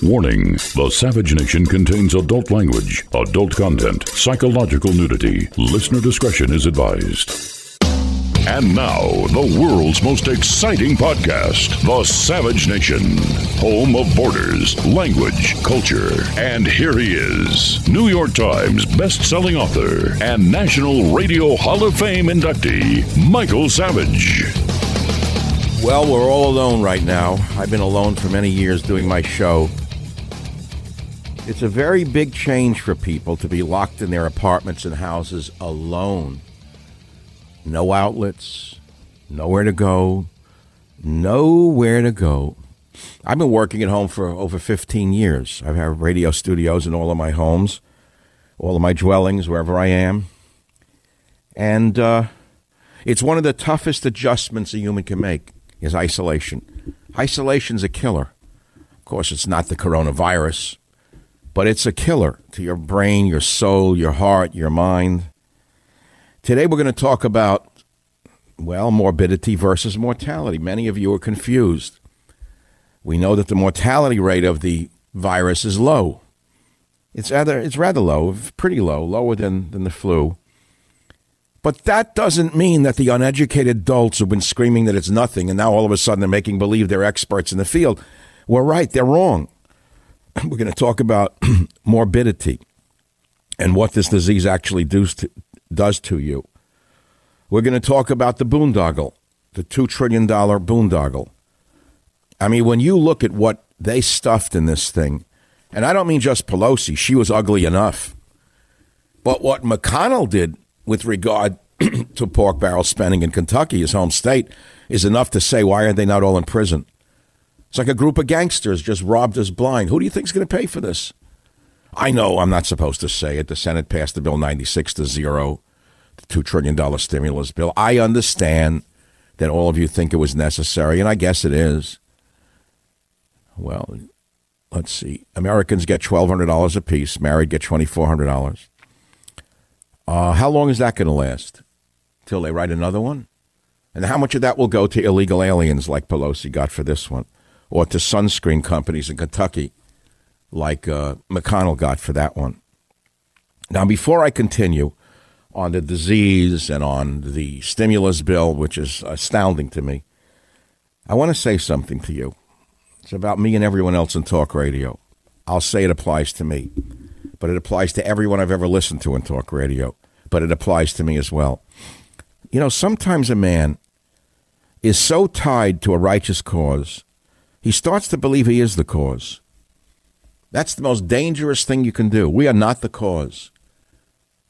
Warning The Savage Nation contains adult language, adult content, psychological nudity. Listener discretion is advised. And now, the world's most exciting podcast, The Savage Nation, home of borders, language, culture. And here he is, New York Times best-selling author and National Radio Hall of Fame inductee, Michael Savage. Well, we're all alone right now. I've been alone for many years doing my show. It's a very big change for people to be locked in their apartments and houses alone. No outlets, nowhere to go, nowhere to go. I've been working at home for over 15 years. I have radio studios in all of my homes, all of my dwellings, wherever I am. And uh, it's one of the toughest adjustments a human can make is isolation. Isolation's a killer. Of course, it's not the coronavirus but it's a killer to your brain, your soul, your heart, your mind. Today we're going to talk about, well, morbidity versus mortality. Many of you are confused. We know that the mortality rate of the virus is low. It's rather, it's rather low, pretty low, lower than, than the flu. But that doesn't mean that the uneducated adults who've been screaming that it's nothing and now all of a sudden they're making believe they're experts in the field were right. They're wrong. we're going to talk about morbidity and what this disease actually does to, does to you. We're going to talk about the boondoggle, the $2 trillion boondoggle. I mean, when you look at what they stuffed in this thing, and I don't mean just Pelosi, she was ugly enough. But what McConnell did with regard to pork barrel spending in Kentucky, his home state, is enough to say, why are they not all in prison? It's like a group of gangsters just robbed us blind. Who do you think is going to pay for this? I know I'm not supposed to say it. The Senate passed the bill 96 to 0, the $2 trillion stimulus bill. I understand that all of you think it was necessary, and I guess it is. Well, let's see. Americans get $1,200 apiece, married get $2,400. Uh, how long is that going to last? Till they write another one? And how much of that will go to illegal aliens like Pelosi got for this one? Or to sunscreen companies in Kentucky, like uh, McConnell got for that one. Now, before I continue on the disease and on the stimulus bill, which is astounding to me, I want to say something to you. It's about me and everyone else in talk radio. I'll say it applies to me, but it applies to everyone I've ever listened to in talk radio, but it applies to me as well. You know, sometimes a man is so tied to a righteous cause he starts to believe he is the cause. That's the most dangerous thing you can do. We are not the cause.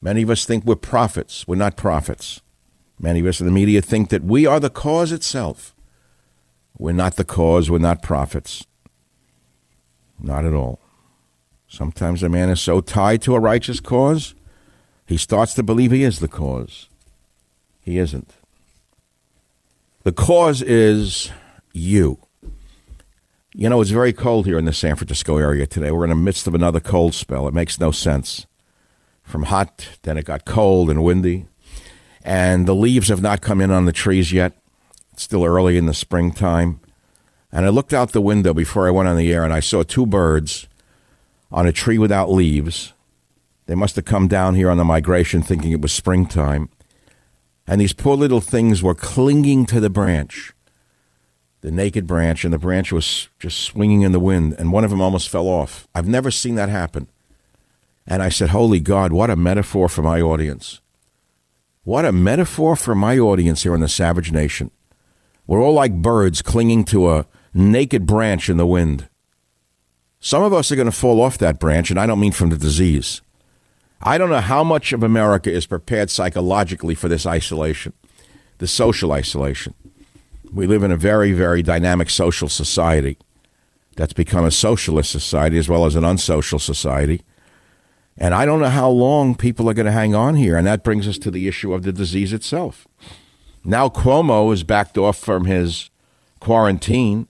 Many of us think we're prophets. We're not prophets. Many of us in the media think that we are the cause itself. We're not the cause. We're not prophets. Not at all. Sometimes a man is so tied to a righteous cause, he starts to believe he is the cause. He isn't. The cause is you. You know, it's very cold here in the San Francisco area today. We're in the midst of another cold spell. It makes no sense. From hot, then it got cold and windy. And the leaves have not come in on the trees yet. It's still early in the springtime. And I looked out the window before I went on the air and I saw two birds on a tree without leaves. They must have come down here on the migration thinking it was springtime. And these poor little things were clinging to the branch the naked branch, and the branch was just swinging in the wind, and one of them almost fell off. I've never seen that happen. And I said, Holy God, what a metaphor for my audience. What a metaphor for my audience here in the Savage Nation. We're all like birds clinging to a naked branch in the wind. Some of us are going to fall off that branch, and I don't mean from the disease. I don't know how much of America is prepared psychologically for this isolation, the social isolation. We live in a very, very dynamic social society that's become a socialist society as well as an unsocial society. And I don't know how long people are going to hang on here. And that brings us to the issue of the disease itself. Now Cuomo is backed off from his quarantine,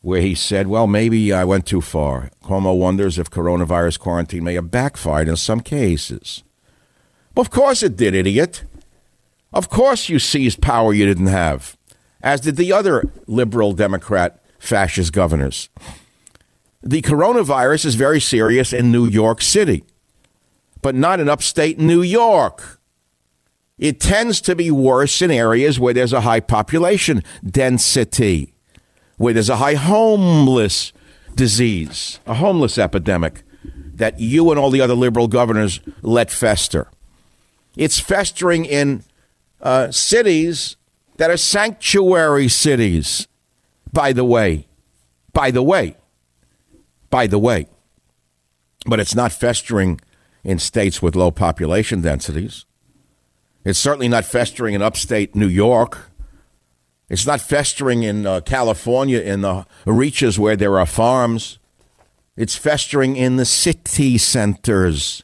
where he said, well, maybe I went too far. Cuomo wonders if coronavirus quarantine may have backfired in some cases. Well, of course it did, idiot. Of course you seized power you didn't have as did the other liberal Democrat fascist governors. the coronavirus is very serious in New York City, but not in upstate New York. It tends to be worse in areas where there's a high population density, where there's a high homeless disease, a homeless epidemic that you and all the other liberal governors let fester. It's festering in uh, cities that are sanctuary cities, by the way. By the way. By the way. But it's not festering in states with low population densities. It's certainly not festering in upstate New York. It's not festering in uh, California in the reaches where there are farms. It's festering in the city centers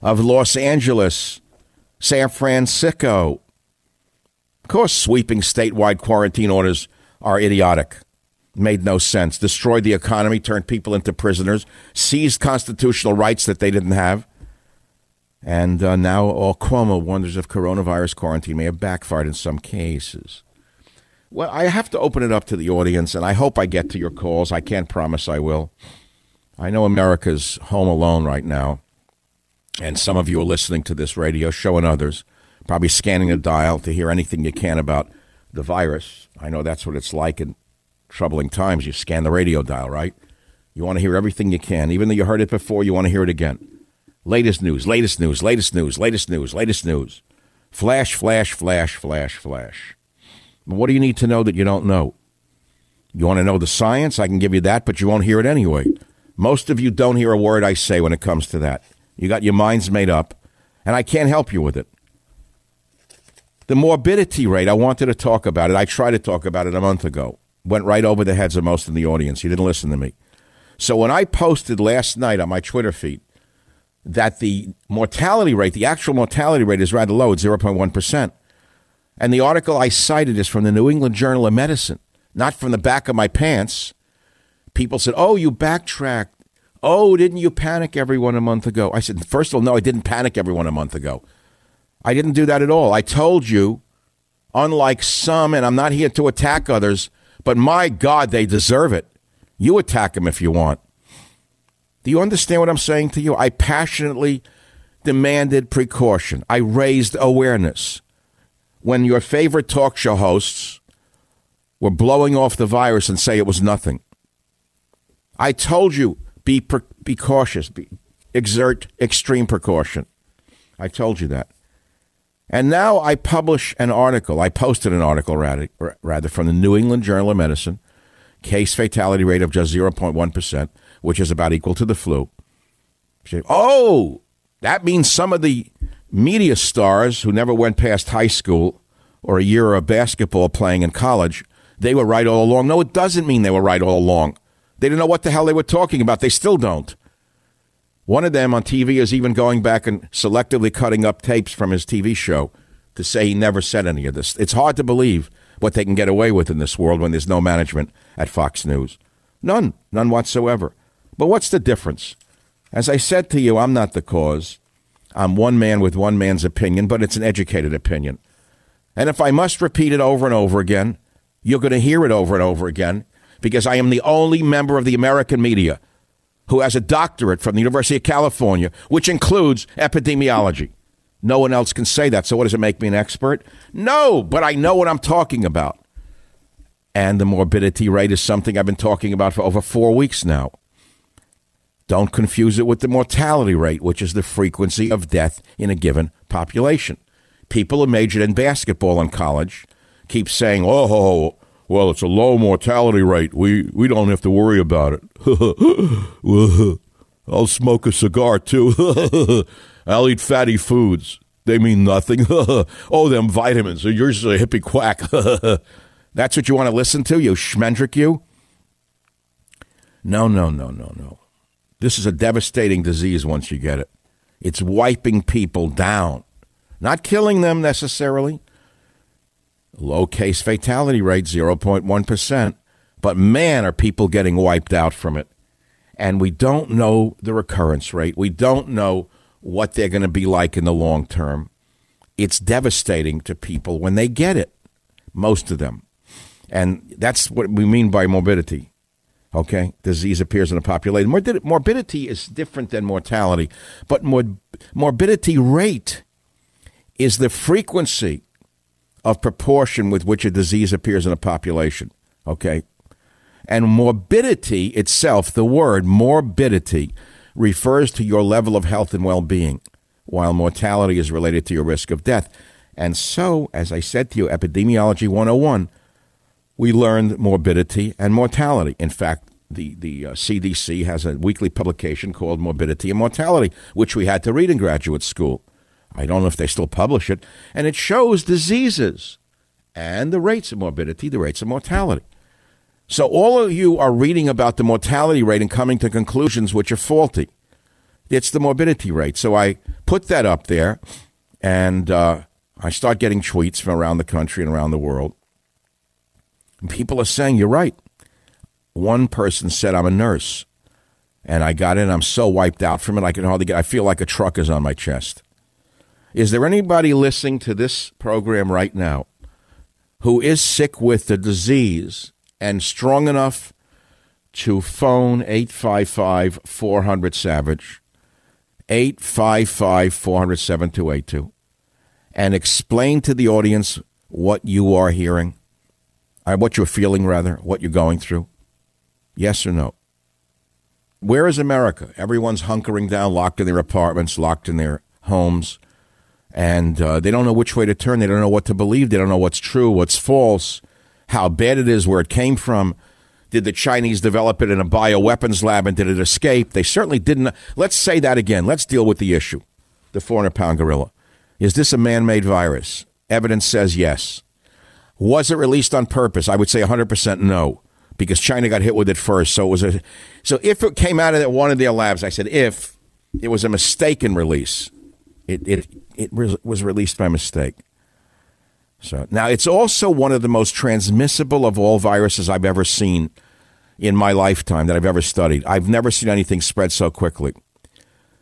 of Los Angeles, San Francisco. Of course, sweeping statewide quarantine orders are idiotic. Made no sense. Destroyed the economy, turned people into prisoners, seized constitutional rights that they didn't have. And uh, now all Cuomo wonders if coronavirus quarantine may have backfired in some cases. Well, I have to open it up to the audience, and I hope I get to your calls. I can't promise I will. I know America's home alone right now, and some of you are listening to this radio show and others, probably scanning the dial to hear anything you can about the virus. I know that's what it's like in troubling times. You scan the radio dial, right? You want to hear everything you can. Even though you heard it before, you want to hear it again. Latest news, latest news, latest news, latest news, latest news. Flash, flash, flash, flash, flash. What do you need to know that you don't know? You want to know the science? I can give you that, but you won't hear it anyway. Most of you don't hear a word I say when it comes to that. You got your minds made up, and I can't help you with it. The morbidity rate, I wanted to talk about it. I tried to talk about it a month ago. Went right over the heads of most in the audience. He didn't listen to me. So when I posted last night on my Twitter feed that the mortality rate, the actual mortality rate is rather low at 0.1%. And the article I cited is from the New England Journal of Medicine, not from the back of my pants. People said, Oh, you backtracked. Oh, didn't you panic everyone a month ago? I said, First of all, no, I didn't panic everyone a month ago. I didn't do that at all. I told you, unlike some, and I'm not here to attack others, but my God, they deserve it. You attack them if you want. Do you understand what I'm saying to you? I passionately demanded precaution. I raised awareness. When your favorite talk show hosts were blowing off the virus and say it was nothing, I told you be pre- be cautious, be, exert extreme precaution. I told you that. And now I publish an article. I posted an article rather, rather from the New England Journal of Medicine, case fatality rate of just 0.1%, which is about equal to the flu. Oh, that means some of the media stars who never went past high school or a year of basketball playing in college, they were right all along. No, it doesn't mean they were right all along. They didn't know what the hell they were talking about. They still don't. One of them on TV is even going back and selectively cutting up tapes from his TV show to say he never said any of this. It's hard to believe what they can get away with in this world when there's no management at Fox News. None, none whatsoever. But what's the difference? As I said to you, I'm not the cause. I'm one man with one man's opinion, but it's an educated opinion. And if I must repeat it over and over again, you're going to hear it over and over again because I am the only member of the American media who has a doctorate from the University of California, which includes epidemiology. No one else can say that. So, what does it make me an expert? No, but I know what I'm talking about. And the morbidity rate is something I've been talking about for over four weeks now. Don't confuse it with the mortality rate, which is the frequency of death in a given population. People who majored in basketball in college keep saying, oh, well, it's a low mortality rate. We we don't have to worry about it. I'll smoke a cigar too. I'll eat fatty foods. They mean nothing. oh, them vitamins. You're just a hippie quack. That's what you want to listen to, you schmendrick, you? No, no, no, no, no. This is a devastating disease once you get it. It's wiping people down, not killing them necessarily, Low case fatality rate, 0.1%. But man, are people getting wiped out from it. And we don't know the recurrence rate. We don't know what they're going to be like in the long term. It's devastating to people when they get it, most of them. And that's what we mean by morbidity. Okay, disease appears in a population. Morbidity is different than mortality, but morbidity rate is the frequency of proportion with which a disease appears in a population. Okay, and morbidity itself, the word morbidity, refers to your level of health and well being, while mortality is related to your risk of death. And so, as I said to you, Epidemiology 101 we learned morbidity and mortality. In fact, the, the uh, CDC has a weekly publication called Morbidity and Mortality, which we had to read in graduate school. I don't know if they still publish it. And it shows diseases and the rates of morbidity, the rates of mortality. So all of you are reading about the mortality rate and coming to conclusions which are faulty. It's the morbidity rate. So I put that up there, and uh, I start getting tweets from around the country and around the world. And people are saying, You're right. One person said, I'm a nurse. And I got in, I'm so wiped out from it, I can hardly get, I feel like a truck is on my chest. Is there anybody listening to this program right now who is sick with the disease and strong enough to phone 855 400 Savage, 855 400 7282, and explain to the audience what you are hearing? uh, what you're feeling, rather, what you're going through? Yes or no? Where is America? Everyone's hunkering down, locked in their apartments, locked in their homes, and uh, they don't know which way to turn. They don't know what to believe. They don't know what's true, what's false, how bad it is, where it came from. Did the Chinese develop it in a bioweapons lab and did it escape? They certainly didn't. Let's say that again. Let's deal with the issue the 400 pound gorilla. Is this a man made virus? Evidence says yes. Was it released on purpose? I would say 100% no, because China got hit with it first. So it was a. So if it came out of one of their labs, I said if it was a mistaken release, it it it was released by mistake. So now it's also one of the most transmissible of all viruses I've ever seen in my lifetime that I've ever studied. I've never seen anything spread so quickly.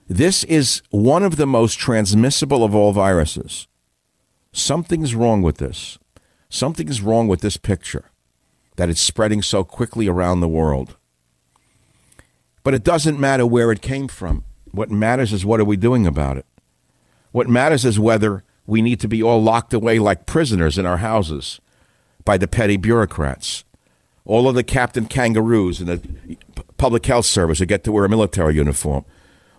This is one of the most transmissible of all viruses. Something's wrong with this. Something is wrong with this picture that it's spreading so quickly around the world. But it doesn't matter where it came from. What matters is what are we doing about it? What matters is whether we need to be all locked away like prisoners in our houses by the petty bureaucrats. All of the Captain Kangaroos in the public health service who get to wear a military uniform.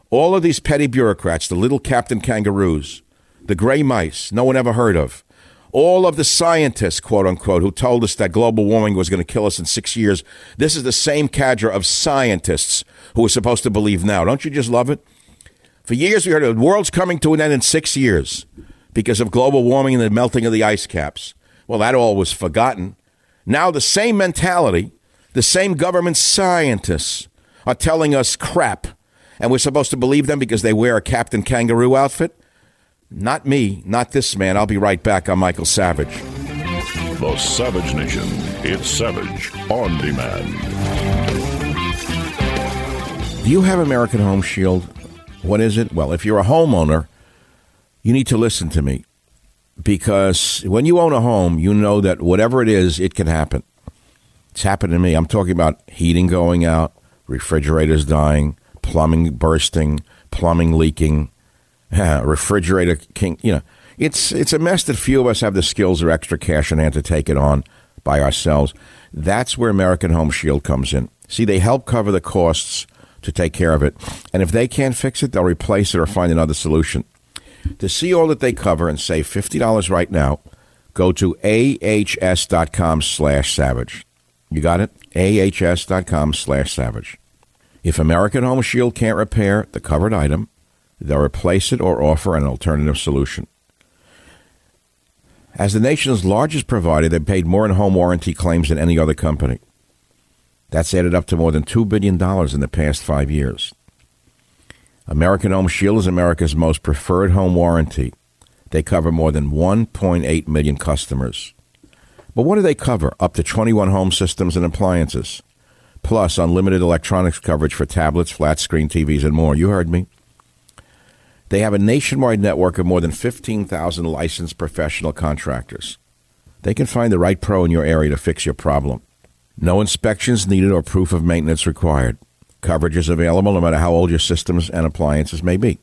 All of these petty bureaucrats, the little Captain Kangaroos, the gray mice no one ever heard of, all of the scientists, quote unquote, who told us that global warming was going to kill us in six years, this is the same cadre of scientists who are supposed to believe now. Don't you just love it? For years, we heard the world's coming to an end in six years because of global warming and the melting of the ice caps. Well, that all was forgotten. Now, the same mentality, the same government scientists are telling us crap, and we're supposed to believe them because they wear a Captain Kangaroo outfit? Not me, not this man. I'll be right back. I'm Michael Savage. The Savage Nation. It's Savage on demand. Do you have American Home Shield? What is it? Well, if you're a homeowner, you need to listen to me because when you own a home, you know that whatever it is, it can happen. It's happened to me. I'm talking about heating going out, refrigerators dying, plumbing bursting, plumbing leaking, refrigerator king. You know, it's it's a mess that few of us have the skills or extra cash in hand to take it on by ourselves. That's where American Home Shield comes in. See, they help cover the costs to take care of it, and if they can't fix it, they'll replace it or find another solution. To see all that they cover and save fifty dollars right now, go to ahs.com slash savage. You got it? ahs.com slash savage. If American Home Shield can't repair the covered item, They'll replace it or offer an alternative solution. As the nation's largest provider, they've paid more in home warranty claims than any other company. That's added up to more than $2 billion in the past five years. American Home Shield is America's most preferred home warranty. They cover more than 1.8 million customers. But what do they cover? Up to 21 home systems and appliances, plus unlimited electronics coverage for tablets, flat screen TVs, and more. You heard me. They have a nationwide network of more than 15,000 licensed professional contractors. They can find the right pro in your area to fix your problem. No inspections needed or proof of maintenance required. Coverage is available no matter how old your systems and appliances may be.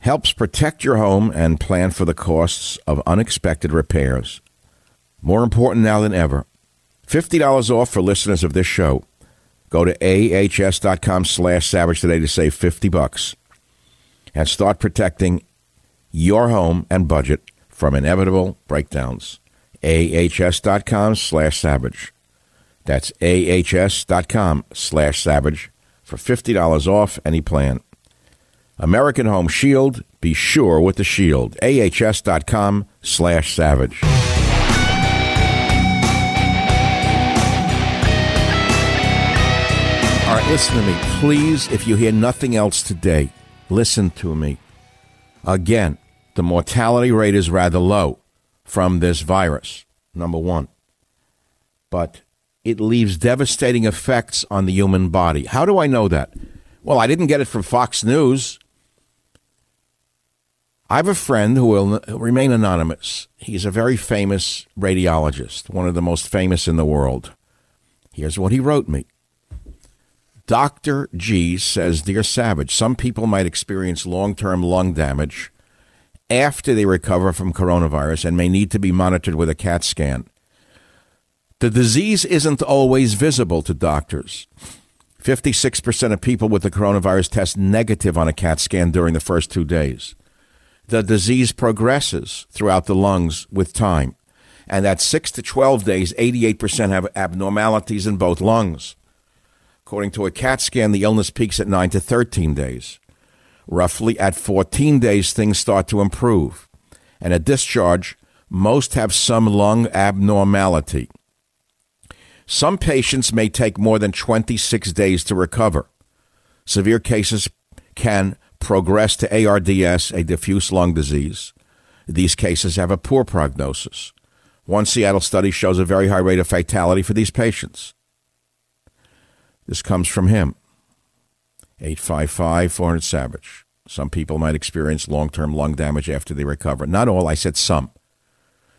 Helps protect your home and plan for the costs of unexpected repairs. More important now than ever, $50 off for listeners of this show. Go to ahs.com slash savage today to save 50 bucks and start protecting your home and budget from inevitable breakdowns. ahs.com slash savage. That's ahs.com slash savage for $50 off any plan. American Home Shield, be sure with the shield. ahs.com slash savage. All right, listen to me. Please, if you hear nothing else today, listen to me. Again, the mortality rate is rather low from this virus, number one. But it leaves devastating effects on the human body. How do I know that? Well, I didn't get it from Fox News. I have a friend who will remain anonymous. He's a very famous radiologist, one of the most famous in the world. Here's what he wrote me. Dr. G says, Dear Savage, some people might experience long term lung damage after they recover from coronavirus and may need to be monitored with a CAT scan. The disease isn't always visible to doctors. 56% of people with the coronavirus test negative on a CAT scan during the first two days. The disease progresses throughout the lungs with time. And at 6 to 12 days, 88% have abnormalities in both lungs. According to a CAT scan, the illness peaks at 9 to 13 days. Roughly at 14 days, things start to improve. And at discharge, most have some lung abnormality. Some patients may take more than 26 days to recover. Severe cases can progress to ARDS, a diffuse lung disease. These cases have a poor prognosis. One Seattle study shows a very high rate of fatality for these patients. This comes from him. 855 400 Savage. Some people might experience long term lung damage after they recover. Not all, I said some.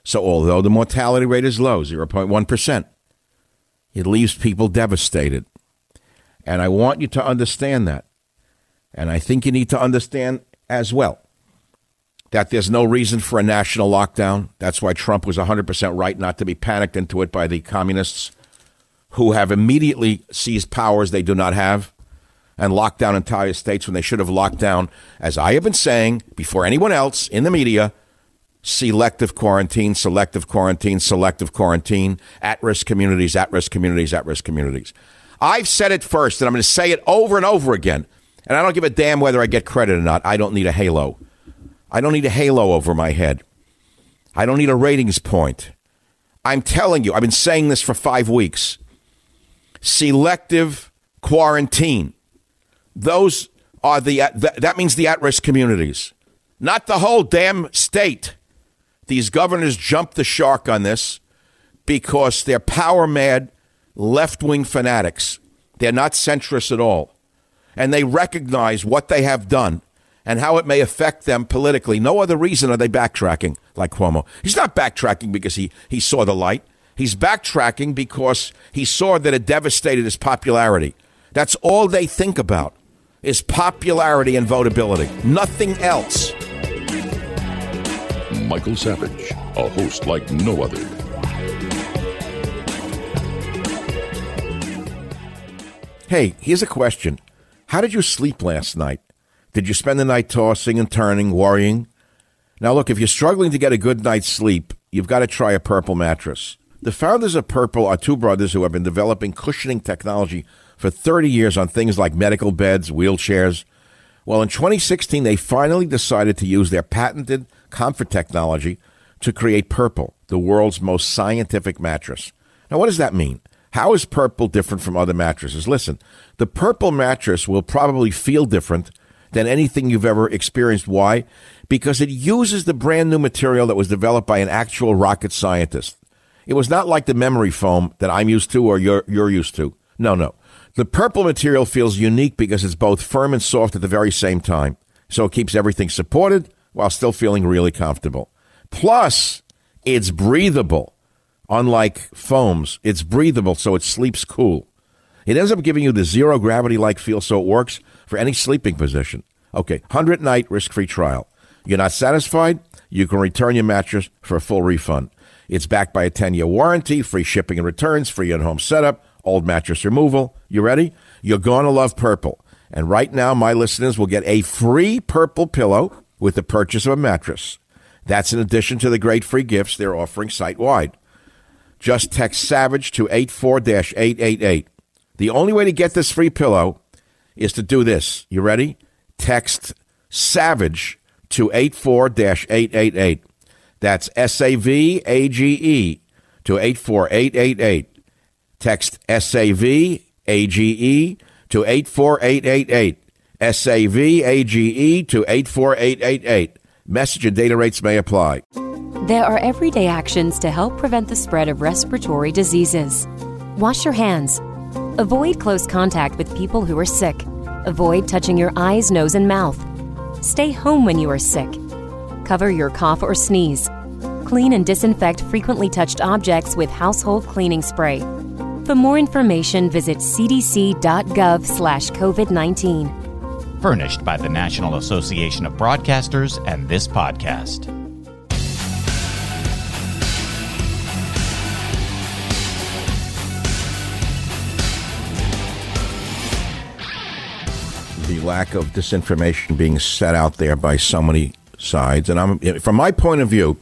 So, although the mortality rate is low, 0.1%, it leaves people devastated. And I want you to understand that. And I think you need to understand as well that there's no reason for a national lockdown. That's why Trump was 100% right not to be panicked into it by the communists who have immediately seized powers they do not have and locked down entire states when they should have locked down, as I have been saying before anyone else in the media, selective quarantine, selective quarantine, selective quarantine, at risk communities, at risk communities, at risk communities. I've said it first, and I'm going to say it over and over again. And I don't give a damn whether I get credit or not. I don't need a halo. I don't need a halo over my head. I don't need a ratings point. I'm telling you, I've been saying this for five weeks selective quarantine. Those are the, that means the at risk communities, not the whole damn state. These governors jumped the shark on this because they're power mad left wing fanatics. They're not centrist at all. And they recognize what they have done and how it may affect them politically. No other reason are they backtracking like Cuomo. He's not backtracking because he, he saw the light. He's backtracking because he saw that it devastated his popularity. That's all they think about is popularity and votability, nothing else. Michael Savage, a host like no other. Hey, here's a question. How did you sleep last night? Did you spend the night tossing and turning, worrying? Now, look, if you're struggling to get a good night's sleep, you've got to try a purple mattress. The founders of Purple are two brothers who have been developing cushioning technology for 30 years on things like medical beds, wheelchairs. Well, in 2016, they finally decided to use their patented comfort technology to create Purple, the world's most scientific mattress. Now, what does that mean? How is Purple different from other mattresses? Listen, the Purple mattress will probably feel different than anything you've ever experienced. Why? Because it uses the brand new material that was developed by an actual rocket scientist. It was not like the memory foam that I'm used to or you're, you're used to. No, no. The purple material feels unique because it's both firm and soft at the very same time. So it keeps everything supported while still feeling really comfortable. Plus, it's breathable. unlike foams. It's breathable, so it sleeps cool. It ends up giving you the zero gravity like feel, so it works for any sleeping position. Okay, 100 night risk free trial. You're not satisfied? You can return your mattress for a full refund. It's backed by a 10 year warranty, free shipping and returns, free in home setup, old mattress removal. You ready? You're going to love purple. And right now, my listeners will get a free purple pillow with the purchase of a mattress. That's in addition to the great free gifts they're offering site wide. Just text Savage to 84 888. The only way to get this free pillow is to do this. You ready? Text Savage to 84 888. That's S A V A G E to 84888. Text S A V A G E to 84888. S A V A G E to 84888. Message and data rates may apply. There are everyday actions to help prevent the spread of respiratory diseases. Wash your hands. Avoid close contact with people who are sick. Avoid touching your eyes, nose, and mouth. Stay home when you are sick. Cover your cough or sneeze. Clean and disinfect frequently touched objects with household cleaning spray. For more information, visit cdc.gov/covid19. Furnished by the National Association of Broadcasters and this podcast. the lack of disinformation being set out there by so many sides. And I'm, from my point of view,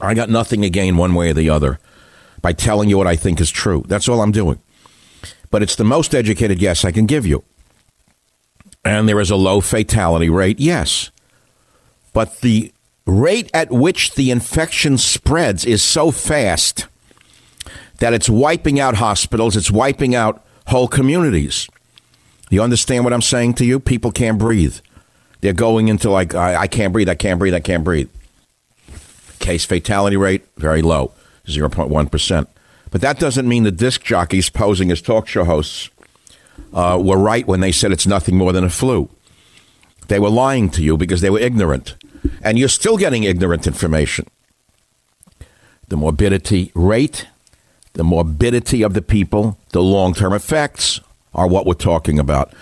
I got nothing to gain one way or the other by telling you what I think is true. That's all I'm doing. But it's the most educated guess I can give you. And there is a low fatality rate, yes. But the rate at which the infection spreads is so fast that it's wiping out hospitals, it's wiping out whole communities. You understand what I'm saying to you? People can't breathe. They're going into like, I, I can't breathe, I can't breathe, I can't breathe. Case fatality rate, very low, 0.1%. But that doesn't mean the disc jockeys posing as talk show hosts uh, were right when they said it's nothing more than a flu. They were lying to you because they were ignorant. And you're still getting ignorant information. The morbidity rate, the morbidity of the people, the long term effects are what we're talking about.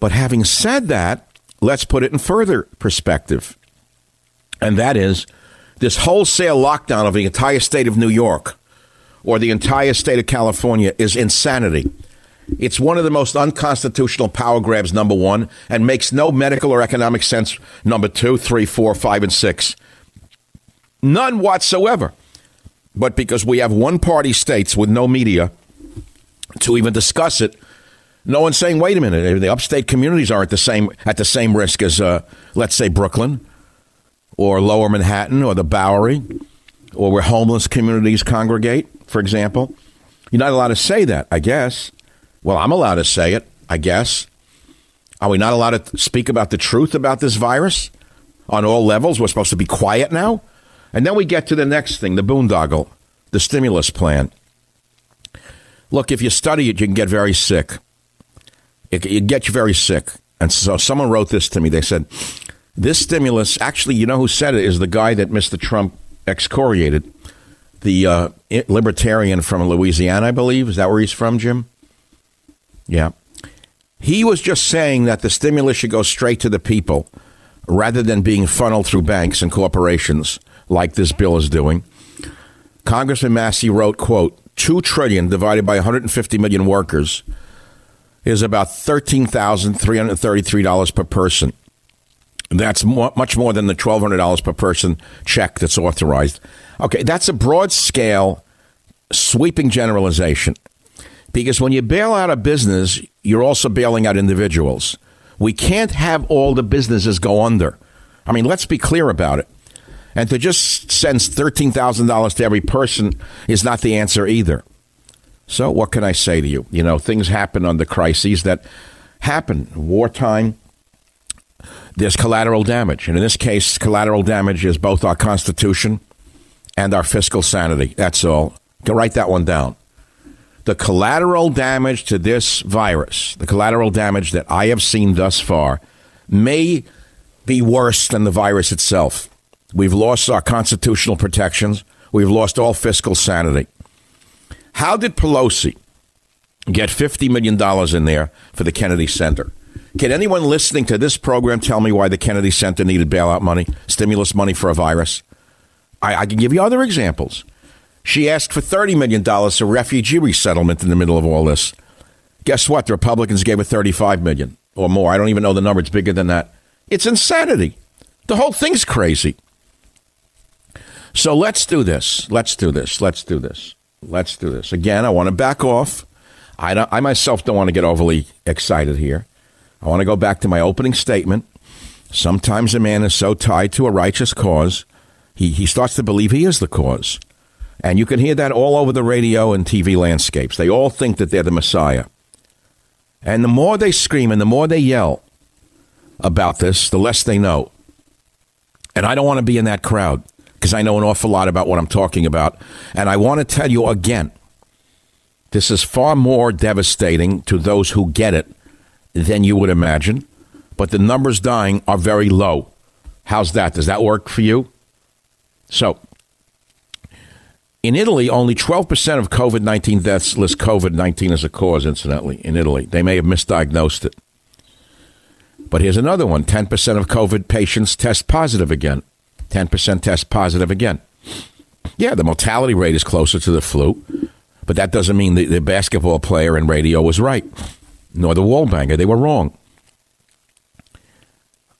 But having said that, let's put it in further perspective. And that is this wholesale lockdown of the entire state of New York or the entire state of California is insanity. It's one of the most unconstitutional power grabs, number one, and makes no medical or economic sense, number two, three, four, five, and six. None whatsoever. But because we have one party states with no media to even discuss it, no one's saying, wait a minute, the upstate communities aren't the same at the same risk as, uh, let's say, Brooklyn or Lower Manhattan or the Bowery or where homeless communities congregate, for example. You're not allowed to say that, I guess. Well, I'm allowed to say it, I guess. Are we not allowed to speak about the truth about this virus on all levels? We're supposed to be quiet now? And then we get to the next thing the boondoggle, the stimulus plan. Look, if you study it, you can get very sick. It, it gets you very sick. And so someone wrote this to me. They said, This stimulus, actually, you know who said it is the guy that Mr. Trump excoriated, the uh, libertarian from Louisiana, I believe. Is that where he's from, Jim? Yeah. He was just saying that the stimulus should go straight to the people rather than being funneled through banks and corporations like this bill is doing. Congressman Massie wrote, quote, 2 trillion divided by 150 million workers is about $13,333 per person. That's much more than the $1,200 per person check that's authorized. Okay, that's a broad scale, sweeping generalization. Because when you bail out a business, you're also bailing out individuals. We can't have all the businesses go under. I mean, let's be clear about it. And to just send $13,000 to every person is not the answer either. So, what can I say to you? You know, things happen under crises that happen. Wartime, there's collateral damage. And in this case, collateral damage is both our Constitution and our fiscal sanity. That's all. Go write that one down. The collateral damage to this virus, the collateral damage that I have seen thus far, may be worse than the virus itself. We've lost our constitutional protections. We've lost all fiscal sanity. How did Pelosi get $50 million in there for the Kennedy Center? Can anyone listening to this program tell me why the Kennedy Center needed bailout money, stimulus money for a virus? I, I can give you other examples. She asked for $30 million for refugee resettlement in the middle of all this. Guess what? The Republicans gave her 35 million or more. I don't even know the number. It's bigger than that. It's insanity. The whole thing's crazy. So let's do this. Let's do this. Let's do this. Let's do this. Again, I want to back off. I, I myself don't want to get overly excited here. I want to go back to my opening statement. Sometimes a man is so tied to a righteous cause, he, he starts to believe he is the cause. And you can hear that all over the radio and TV landscapes. They all think that they're the Messiah. And the more they scream and the more they yell about this, the less they know. And I don't want to be in that crowd because I know an awful lot about what I'm talking about. And I want to tell you again this is far more devastating to those who get it than you would imagine. But the numbers dying are very low. How's that? Does that work for you? So, in Italy, only 12% of COVID 19 deaths list COVID 19 as a cause, incidentally, in Italy. They may have misdiagnosed it. But here's another one 10% of COVID patients test positive again. 10% test positive again. Yeah, the mortality rate is closer to the flu, but that doesn't mean the, the basketball player in radio was right, nor the wall banger. They were wrong.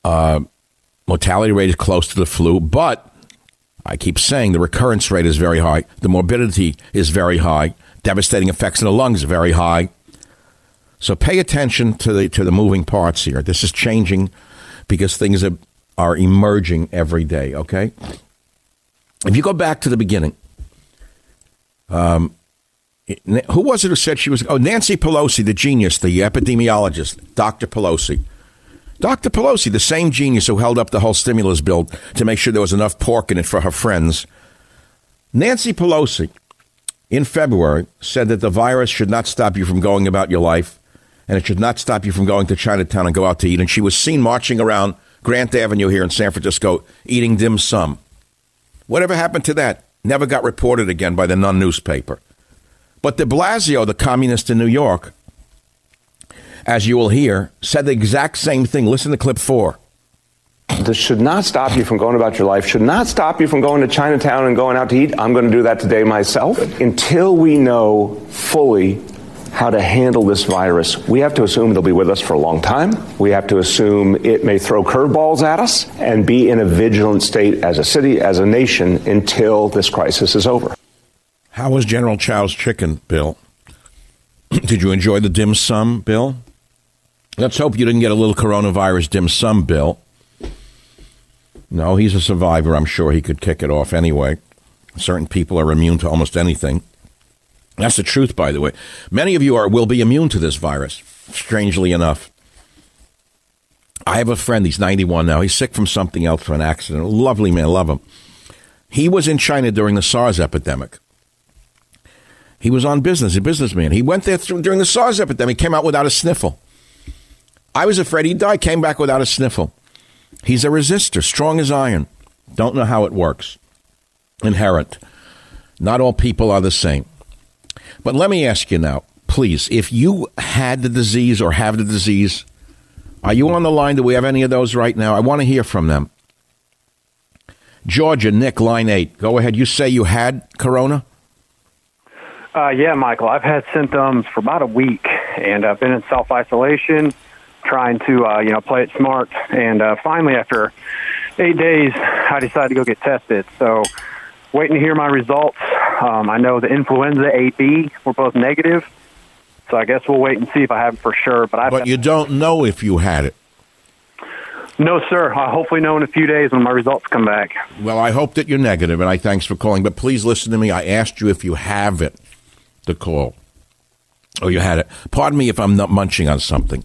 Uh, mortality rate is close to the flu, but I keep saying the recurrence rate is very high, the morbidity is very high, devastating effects in the lungs are very high. So pay attention to the to the moving parts here. This is changing because things are, are emerging every day. Okay, if you go back to the beginning, um, who was it who said she was? Oh, Nancy Pelosi, the genius, the epidemiologist, Dr. Pelosi. Dr. Pelosi, the same genius who held up the whole stimulus bill to make sure there was enough pork in it for her friends. Nancy Pelosi, in February, said that the virus should not stop you from going about your life and it should not stop you from going to Chinatown and go out to eat. And she was seen marching around Grant Avenue here in San Francisco eating dim sum. Whatever happened to that? Never got reported again by the Nun newspaper. But de Blasio, the communist in New York, as you will hear, said the exact same thing. Listen to clip four. This should not stop you from going about your life, should not stop you from going to Chinatown and going out to eat. I'm going to do that today myself. Until we know fully how to handle this virus, we have to assume it'll be with us for a long time. We have to assume it may throw curveballs at us and be in a vigilant state as a city, as a nation, until this crisis is over. How was General Chow's chicken, Bill? Did you enjoy the dim sum, Bill? Let's hope you didn't get a little coronavirus dim sum, Bill. No, he's a survivor. I'm sure he could kick it off anyway. Certain people are immune to almost anything. That's the truth, by the way. Many of you are will be immune to this virus, strangely enough. I have a friend, he's 91 now. He's sick from something else, from an accident. Lovely man, love him. He was in China during the SARS epidemic. He was on business, a businessman. He went there during the SARS epidemic, came out without a sniffle. I was afraid he'd die, came back without a sniffle. He's a resistor, strong as iron. Don't know how it works. Inherent. Not all people are the same. But let me ask you now, please, if you had the disease or have the disease, are you on the line? Do we have any of those right now? I want to hear from them. Georgia, Nick, line eight. Go ahead. You say you had corona? Uh, yeah, Michael. I've had symptoms for about a week, and I've been in self isolation trying to uh, you know play it smart. And uh, finally, after eight days, I decided to go get tested. So, waiting to hear my results. Um, I know the influenza A B were both negative, so I guess we'll wait and see if I have it for sure. But I but you don't know if you had it. No, sir. I'll hopefully know in a few days when my results come back. Well, I hope that you're negative, and I thanks for calling. But please listen to me. I asked you if you have it. The call. Oh, you had it. Pardon me if I'm not munching on something.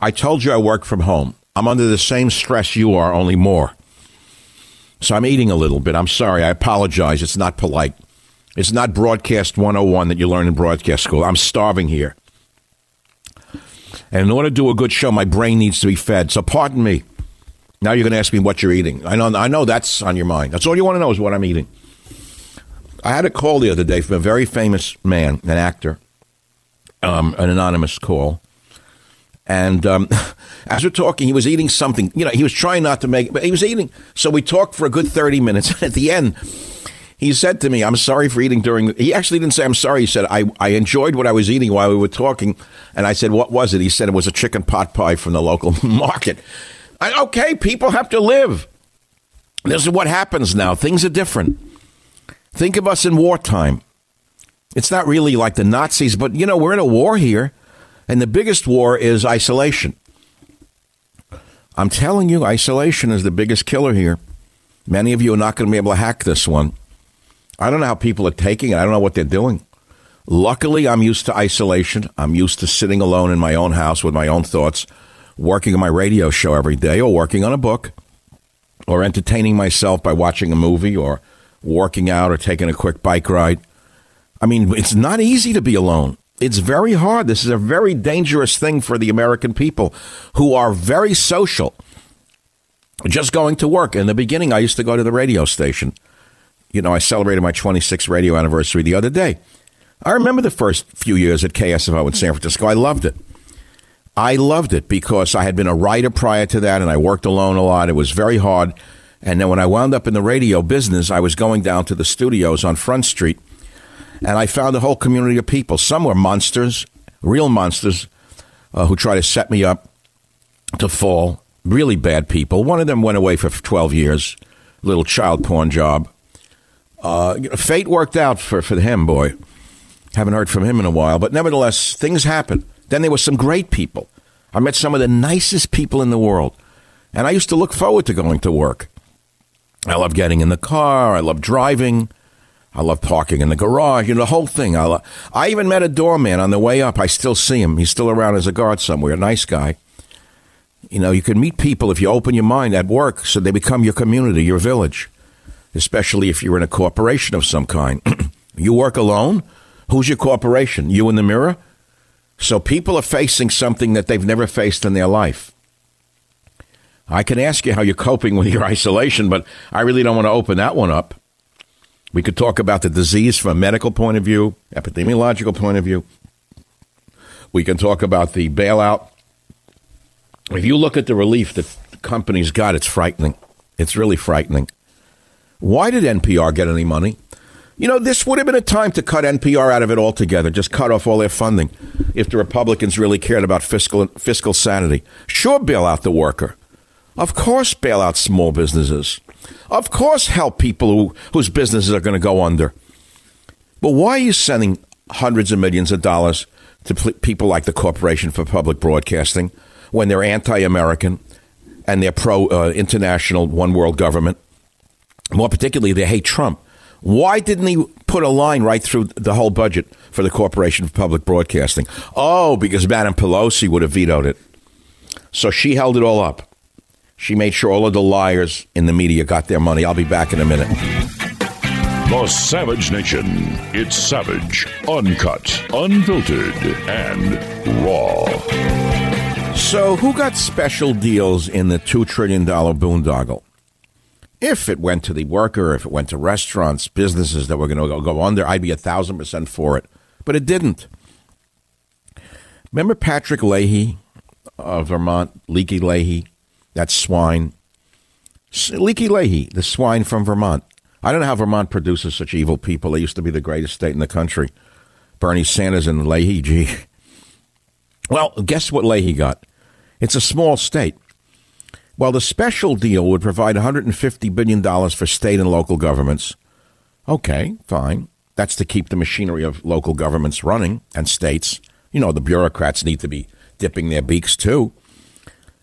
I told you I work from home. I'm under the same stress you are, only more. So I'm eating a little bit. I'm sorry. I apologize. It's not polite. It's not broadcast 101 that you learn in broadcast school. I'm starving here. And in order to do a good show, my brain needs to be fed. So pardon me. Now you're going to ask me what you're eating. I know, I know that's on your mind. That's all you want to know is what I'm eating. I had a call the other day from a very famous man, an actor, um, an anonymous call. And um, as we're talking, he was eating something. You know, he was trying not to make, but he was eating. So we talked for a good 30 minutes. At the end, he said to me, I'm sorry for eating during. He actually didn't say I'm sorry. He said, I, I enjoyed what I was eating while we were talking. And I said, What was it? He said it was a chicken pot pie from the local market. I, okay, people have to live. This is what happens now. Things are different. Think of us in wartime. It's not really like the Nazis, but you know, we're in a war here, and the biggest war is isolation. I'm telling you, isolation is the biggest killer here. Many of you are not going to be able to hack this one. I don't know how people are taking it. I don't know what they're doing. Luckily, I'm used to isolation. I'm used to sitting alone in my own house with my own thoughts, working on my radio show every day, or working on a book, or entertaining myself by watching a movie, or working out or taking a quick bike ride. I mean, it's not easy to be alone. It's very hard. This is a very dangerous thing for the American people who are very social. Just going to work. In the beginning, I used to go to the radio station. You know, I celebrated my 26th radio anniversary the other day. I remember the first few years at KSFO in San Francisco. I loved it. I loved it because I had been a writer prior to that and I worked alone a lot. It was very hard. And then when I wound up in the radio business, I was going down to the studios on Front Street, and I found a whole community of people. Some were monsters, real monsters, uh, who tried to set me up to fall. Really bad people. One of them went away for 12 years, little child porn job. Uh, fate worked out for, for him, boy. Haven't heard from him in a while, but nevertheless, things happen. Then there were some great people. I met some of the nicest people in the world, and I used to look forward to going to work. I love getting in the car. I love driving. I love parking in the garage. You know, the whole thing. I, I even met a doorman on the way up. I still see him. He's still around as a guard somewhere. A nice guy. You know, you can meet people if you open your mind at work so they become your community, your village, especially if you're in a corporation of some kind. you work alone? Who's your corporation? You in the mirror? So people are facing something that they've never faced in their life. I can ask you how you're coping with your isolation, but I really don't want to open that one up. We could talk about the disease from a medical point of view, epidemiological point of view. We can talk about the bailout. If you look at the relief that companies got, it's frightening. It's really frightening. Why did NPR get any money? You know, this would have been a time to cut NPR out of it altogether, just cut off all their funding if the Republicans really cared about fiscal fiscal sanity. Sure, bail out the worker. Of course, bail out small businesses. Of course, help people who, whose businesses are going to go under. But why are you sending hundreds of millions of dollars to people like the Corporation for Public Broadcasting when they're anti American and they're pro uh, international one world government? More particularly, they hate Trump. Why didn't he put a line right through the whole budget for the Corporation for Public Broadcasting? Oh, because Madam Pelosi would have vetoed it. So she held it all up. She made sure all of the liars in the media got their money. I'll be back in a minute. The Savage Nation. It's savage, uncut, unfiltered, and raw. So, who got special deals in the $2 trillion boondoggle? If it went to the worker, if it went to restaurants, businesses that were going to go under, I'd be a thousand percent for it. But it didn't. Remember Patrick Leahy of Vermont, Leaky Leahy? That swine. Leaky Leahy, the swine from Vermont. I don't know how Vermont produces such evil people. They used to be the greatest state in the country. Bernie Sanders and Leahy, gee. Well, guess what Leahy got? It's a small state. Well, the special deal would provide $150 billion for state and local governments. Okay, fine. That's to keep the machinery of local governments running and states. You know, the bureaucrats need to be dipping their beaks too.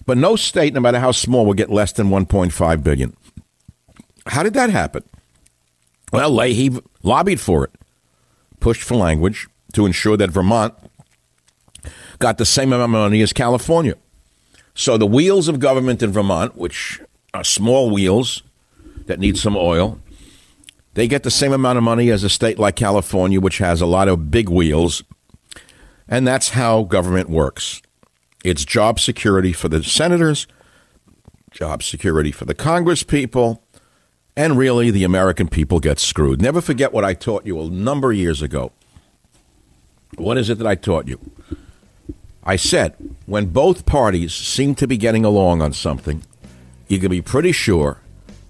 But no state, no matter how small, will get less than 1.5 billion. How did that happen? Well, Leahy lobbied for it, pushed for language to ensure that Vermont got the same amount of money as California. So the wheels of government in Vermont, which are small wheels that need some oil, they get the same amount of money as a state like California, which has a lot of big wheels. And that's how government works. It's job security for the senators, job security for the Congress people, And really, the American people get screwed. Never forget what I taught you a number of years ago. What is it that I taught you? I said, when both parties seem to be getting along on something, you can be pretty sure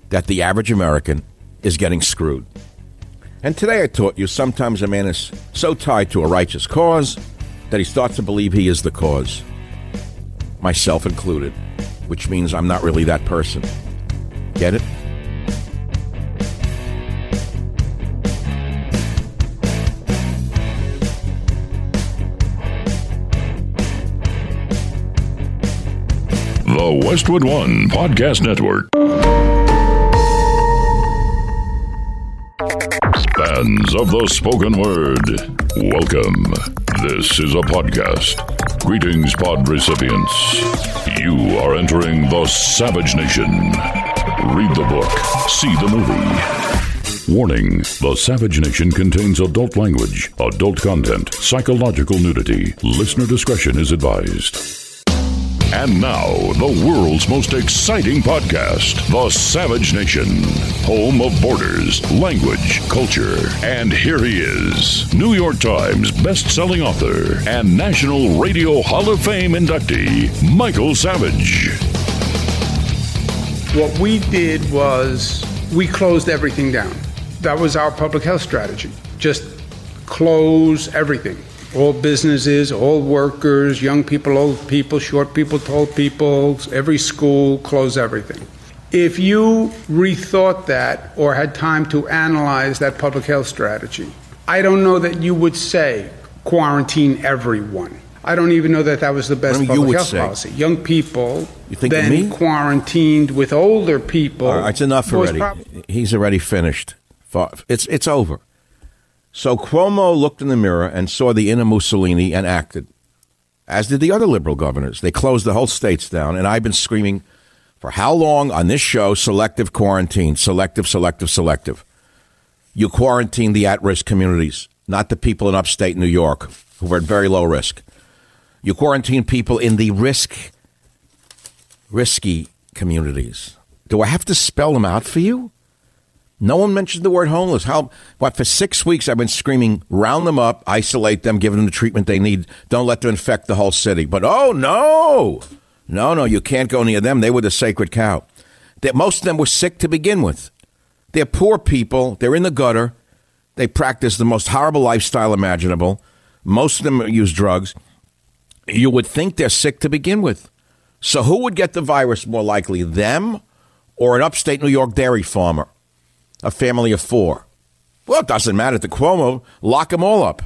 that the average American is getting screwed. And today I taught you sometimes a man is so tied to a righteous cause that he starts to believe he is the cause, myself included, which means I'm not really that person. Get it? The Westwood One Podcast Network. Fans of the spoken word, welcome. This is a podcast. Greetings, pod recipients. You are entering the Savage Nation. Read the book, see the movie. Warning The Savage Nation contains adult language, adult content, psychological nudity. Listener discretion is advised. And now, the world's most exciting podcast, The Savage Nation, home of borders, language, culture. And here he is, New York Times best-selling author and National Radio Hall of Fame inductee, Michael Savage. What we did was we closed everything down. That was our public health strategy. Just close everything all businesses, all workers, young people, old people, short people, tall people, every school, close everything. If you rethought that or had time to analyze that public health strategy, I don't know that you would say quarantine everyone. I don't even know that that was the best public health say. policy. Young people you think then quarantined with older people. All right, it's enough already. Prob- He's already finished. It's it's over. So Cuomo looked in the mirror and saw the inner Mussolini and acted, as did the other liberal governors. They closed the whole states down, and I've been screaming for how long on this show selective quarantine, selective, selective, selective. You quarantine the at risk communities, not the people in upstate New York who are at very low risk. You quarantine people in the risk, risky communities. Do I have to spell them out for you? No one mentioned the word homeless. How? What? For six weeks, I've been screaming: round them up, isolate them, give them the treatment they need. Don't let them infect the whole city. But oh no, no, no, you can't go near them. They were the sacred cow. That most of them were sick to begin with. They're poor people. They're in the gutter. They practice the most horrible lifestyle imaginable. Most of them use drugs. You would think they're sick to begin with. So who would get the virus more likely, them or an upstate New York dairy farmer? A family of four. Well, it doesn't matter to Cuomo. Lock them all up.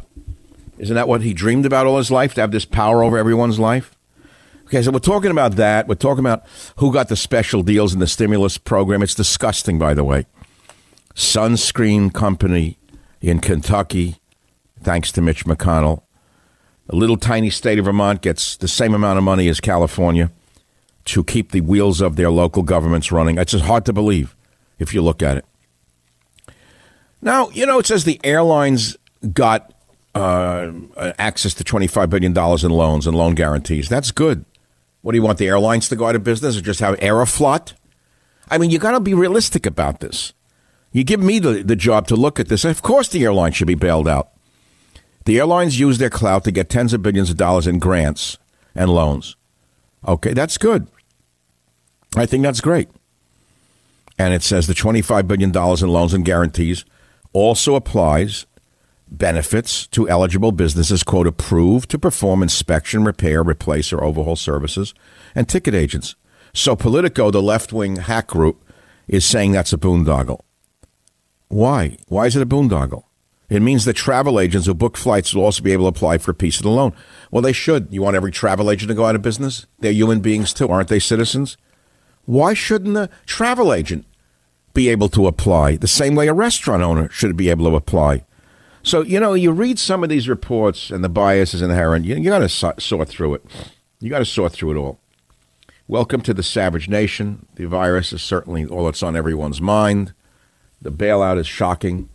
Isn't that what he dreamed about all his life, to have this power over everyone's life? Okay, so we're talking about that. We're talking about who got the special deals in the stimulus program. It's disgusting, by the way. Sunscreen Company in Kentucky, thanks to Mitch McConnell. A little tiny state of Vermont gets the same amount of money as California to keep the wheels of their local governments running. It's just hard to believe if you look at it. Now, you know, it says the airlines got uh, access to $25 billion in loans and loan guarantees. That's good. What do you want, the airlines to go out of business or just have Aeroflot? I mean, you got to be realistic about this. You give me the, the job to look at this. Of course, the airlines should be bailed out. The airlines use their clout to get tens of billions of dollars in grants and loans. Okay, that's good. I think that's great. And it says the $25 billion in loans and guarantees also applies benefits to eligible businesses, quote, approved to perform inspection, repair, replace, or overhaul services, and ticket agents. So Politico, the left wing hack group, is saying that's a boondoggle. Why? Why is it a boondoggle? It means that travel agents who book flights will also be able to apply for a piece of the loan. Well, they should. You want every travel agent to go out of business? They're human beings too, aren't they citizens? Why shouldn't the travel agent be able to apply the same way a restaurant owner should be able to apply. So, you know, you read some of these reports and the bias is inherent. You, you got to sort through it. You got to sort through it all. Welcome to the savage nation. The virus is certainly all that's on everyone's mind. The bailout is shocking.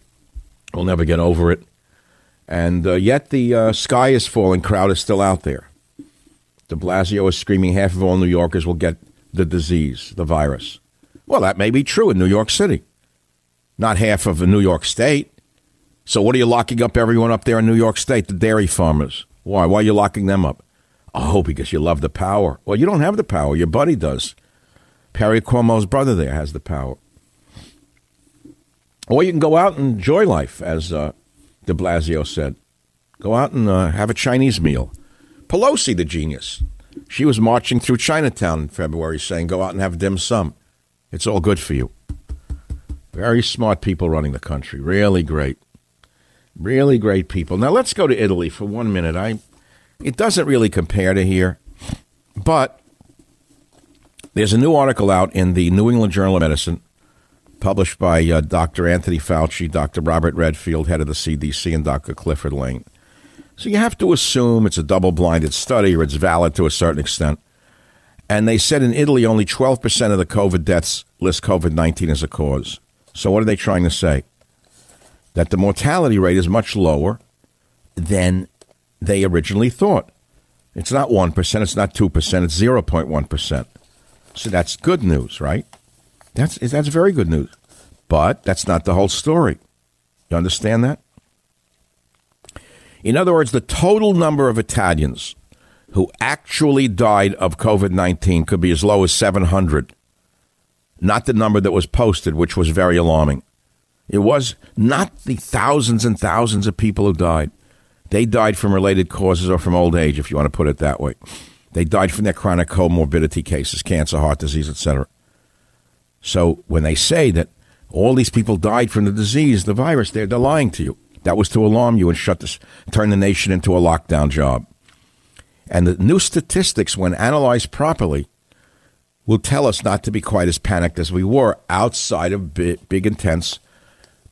We'll never get over it. And uh, yet the uh, sky is falling. Crowd is still out there. De Blasio is screaming half of all New Yorkers will get the disease, the virus. Well, that may be true in New York City. not half of New York State. So what are you locking up everyone up there in New York State, the dairy farmers? Why? Why are you locking them up? Oh, because you love the power. Well, you don't have the power. Your buddy does. Perry Cuomo's brother there has the power. Or you can go out and enjoy life, as uh, de Blasio said. Go out and uh, have a Chinese meal. Pelosi, the genius, she was marching through Chinatown in February saying, go out and have dim sum. It's all good for you. Very smart people running the country. Really great. Really great people. Now let's go to Italy for one minute. I, it doesn't really compare to here, but there's a new article out in the New England Journal of Medicine, published by uh, Dr. Anthony Fauci, Dr. Robert Redfield, head of the CDC, and Dr. Clifford Lane. So you have to assume it's a double blinded study or it's valid to a certain extent. And they said in Italy, only 12% of the COVID deaths list COVID 19 as a cause. So what are they trying to say? That the mortality rate is much lower than they originally thought. It's not 1%, it's not 2%, it's 0.1%. So that's good news, right? That's that's very good news. But that's not the whole story. You understand that? In other words, the total number of Italians who actually died of COVID 19 could be as low as 700, not the number that was posted, which was very alarming. It was not the thousands and thousands of people who died. They died from related causes or from old age, if you want to put it that way. They died from their chronic comorbidity cases, cancer, heart disease, etc. So when they say that all these people died from the disease, the virus, they're, they're lying to you. That was to alarm you and shut this, turn the nation into a lockdown job. And the new statistics, when analyzed properly, will tell us not to be quite as panicked as we were outside of big, big intense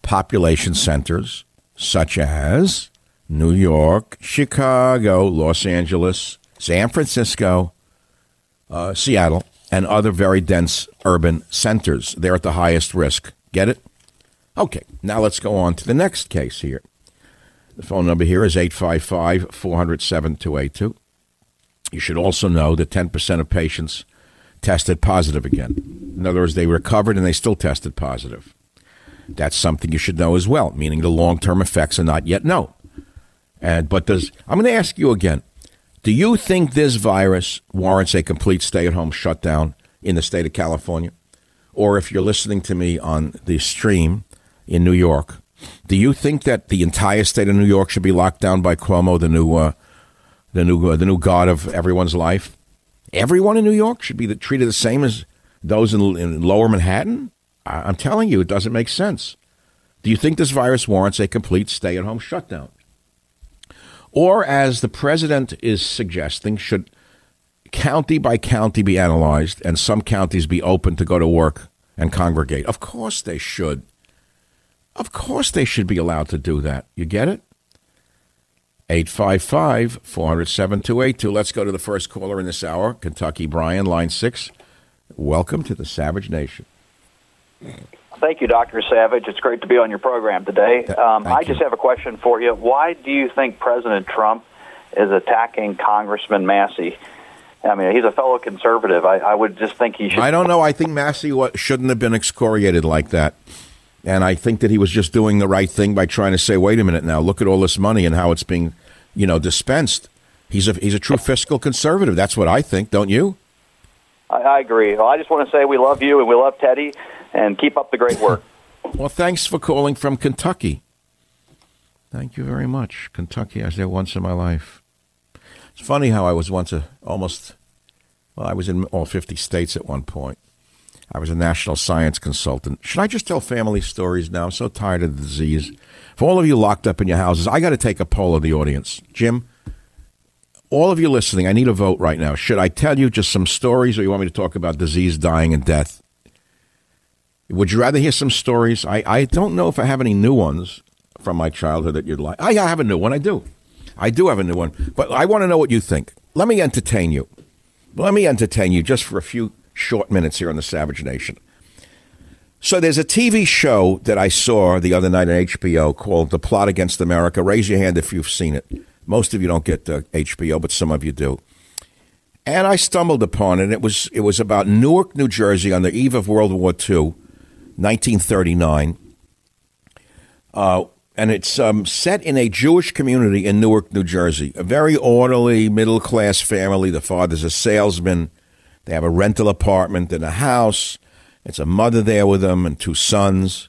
population centers such as New York, Chicago, Los Angeles, San Francisco, uh, Seattle, and other very dense urban centers. They're at the highest risk. Get it? Okay, now let's go on to the next case here. The phone number here is 855 400 7282. You should also know that 10% of patients tested positive again. In other words, they recovered and they still tested positive. That's something you should know as well, meaning the long term effects are not yet known. And but does I'm going to ask you again: Do you think this virus warrants a complete stay-at-home shutdown in the state of California, or if you're listening to me on the stream in New York, do you think that the entire state of New York should be locked down by Cuomo, the new, uh, the new, the new god of everyone's life? Everyone in New York should be treated the same as those in, in Lower Manhattan. I, I'm telling you, it doesn't make sense. Do you think this virus warrants a complete stay-at-home shutdown? Or, as the president is suggesting, should county by county be analyzed and some counties be open to go to work and congregate? Of course they should. Of course they should be allowed to do that. You get it? 855 400 7282. Let's go to the first caller in this hour. Kentucky Brian, line six. Welcome to the Savage Nation. Thank you, Dr. Savage. It's great to be on your program today. Um, I just have a question for you. Why do you think President Trump is attacking Congressman Massie? I mean, he's a fellow conservative. I, I would just think he should. I don't know. I think Massie shouldn't have been excoriated like that. And I think that he was just doing the right thing by trying to say, wait a minute now, look at all this money and how it's being, you know, dispensed. He's a, he's a true fiscal conservative. That's what I think, don't you? I, I agree. Well, I just want to say we love you and we love Teddy and keep up the great work. well, thanks for calling from Kentucky. Thank you very much. Kentucky, I was there once in my life. It's funny how I was once a, almost, well, I was in all 50 states at one point. I was a national science consultant. Should I just tell family stories now? I'm so tired of the disease. For all of you locked up in your houses, I got to take a poll of the audience. Jim, all of you listening, I need a vote right now. Should I tell you just some stories or you want me to talk about disease, dying, and death? Would you rather hear some stories? I, I don't know if I have any new ones from my childhood that you'd like. I have a new one. I do. I do have a new one. But I want to know what you think. Let me entertain you. Let me entertain you just for a few short minutes here on the Savage Nation. So there's a TV show that I saw the other night on HBO called The Plot Against America. Raise your hand if you've seen it. Most of you don't get uh, HBO, but some of you do. And I stumbled upon it. It was it was about Newark, New Jersey, on the eve of World War II 1939. Uh, and it's um, set in a Jewish community in Newark, New Jersey. A very orderly, middle class family. The father's a salesman. They have a rental apartment and a house. It's a mother there with them and two sons.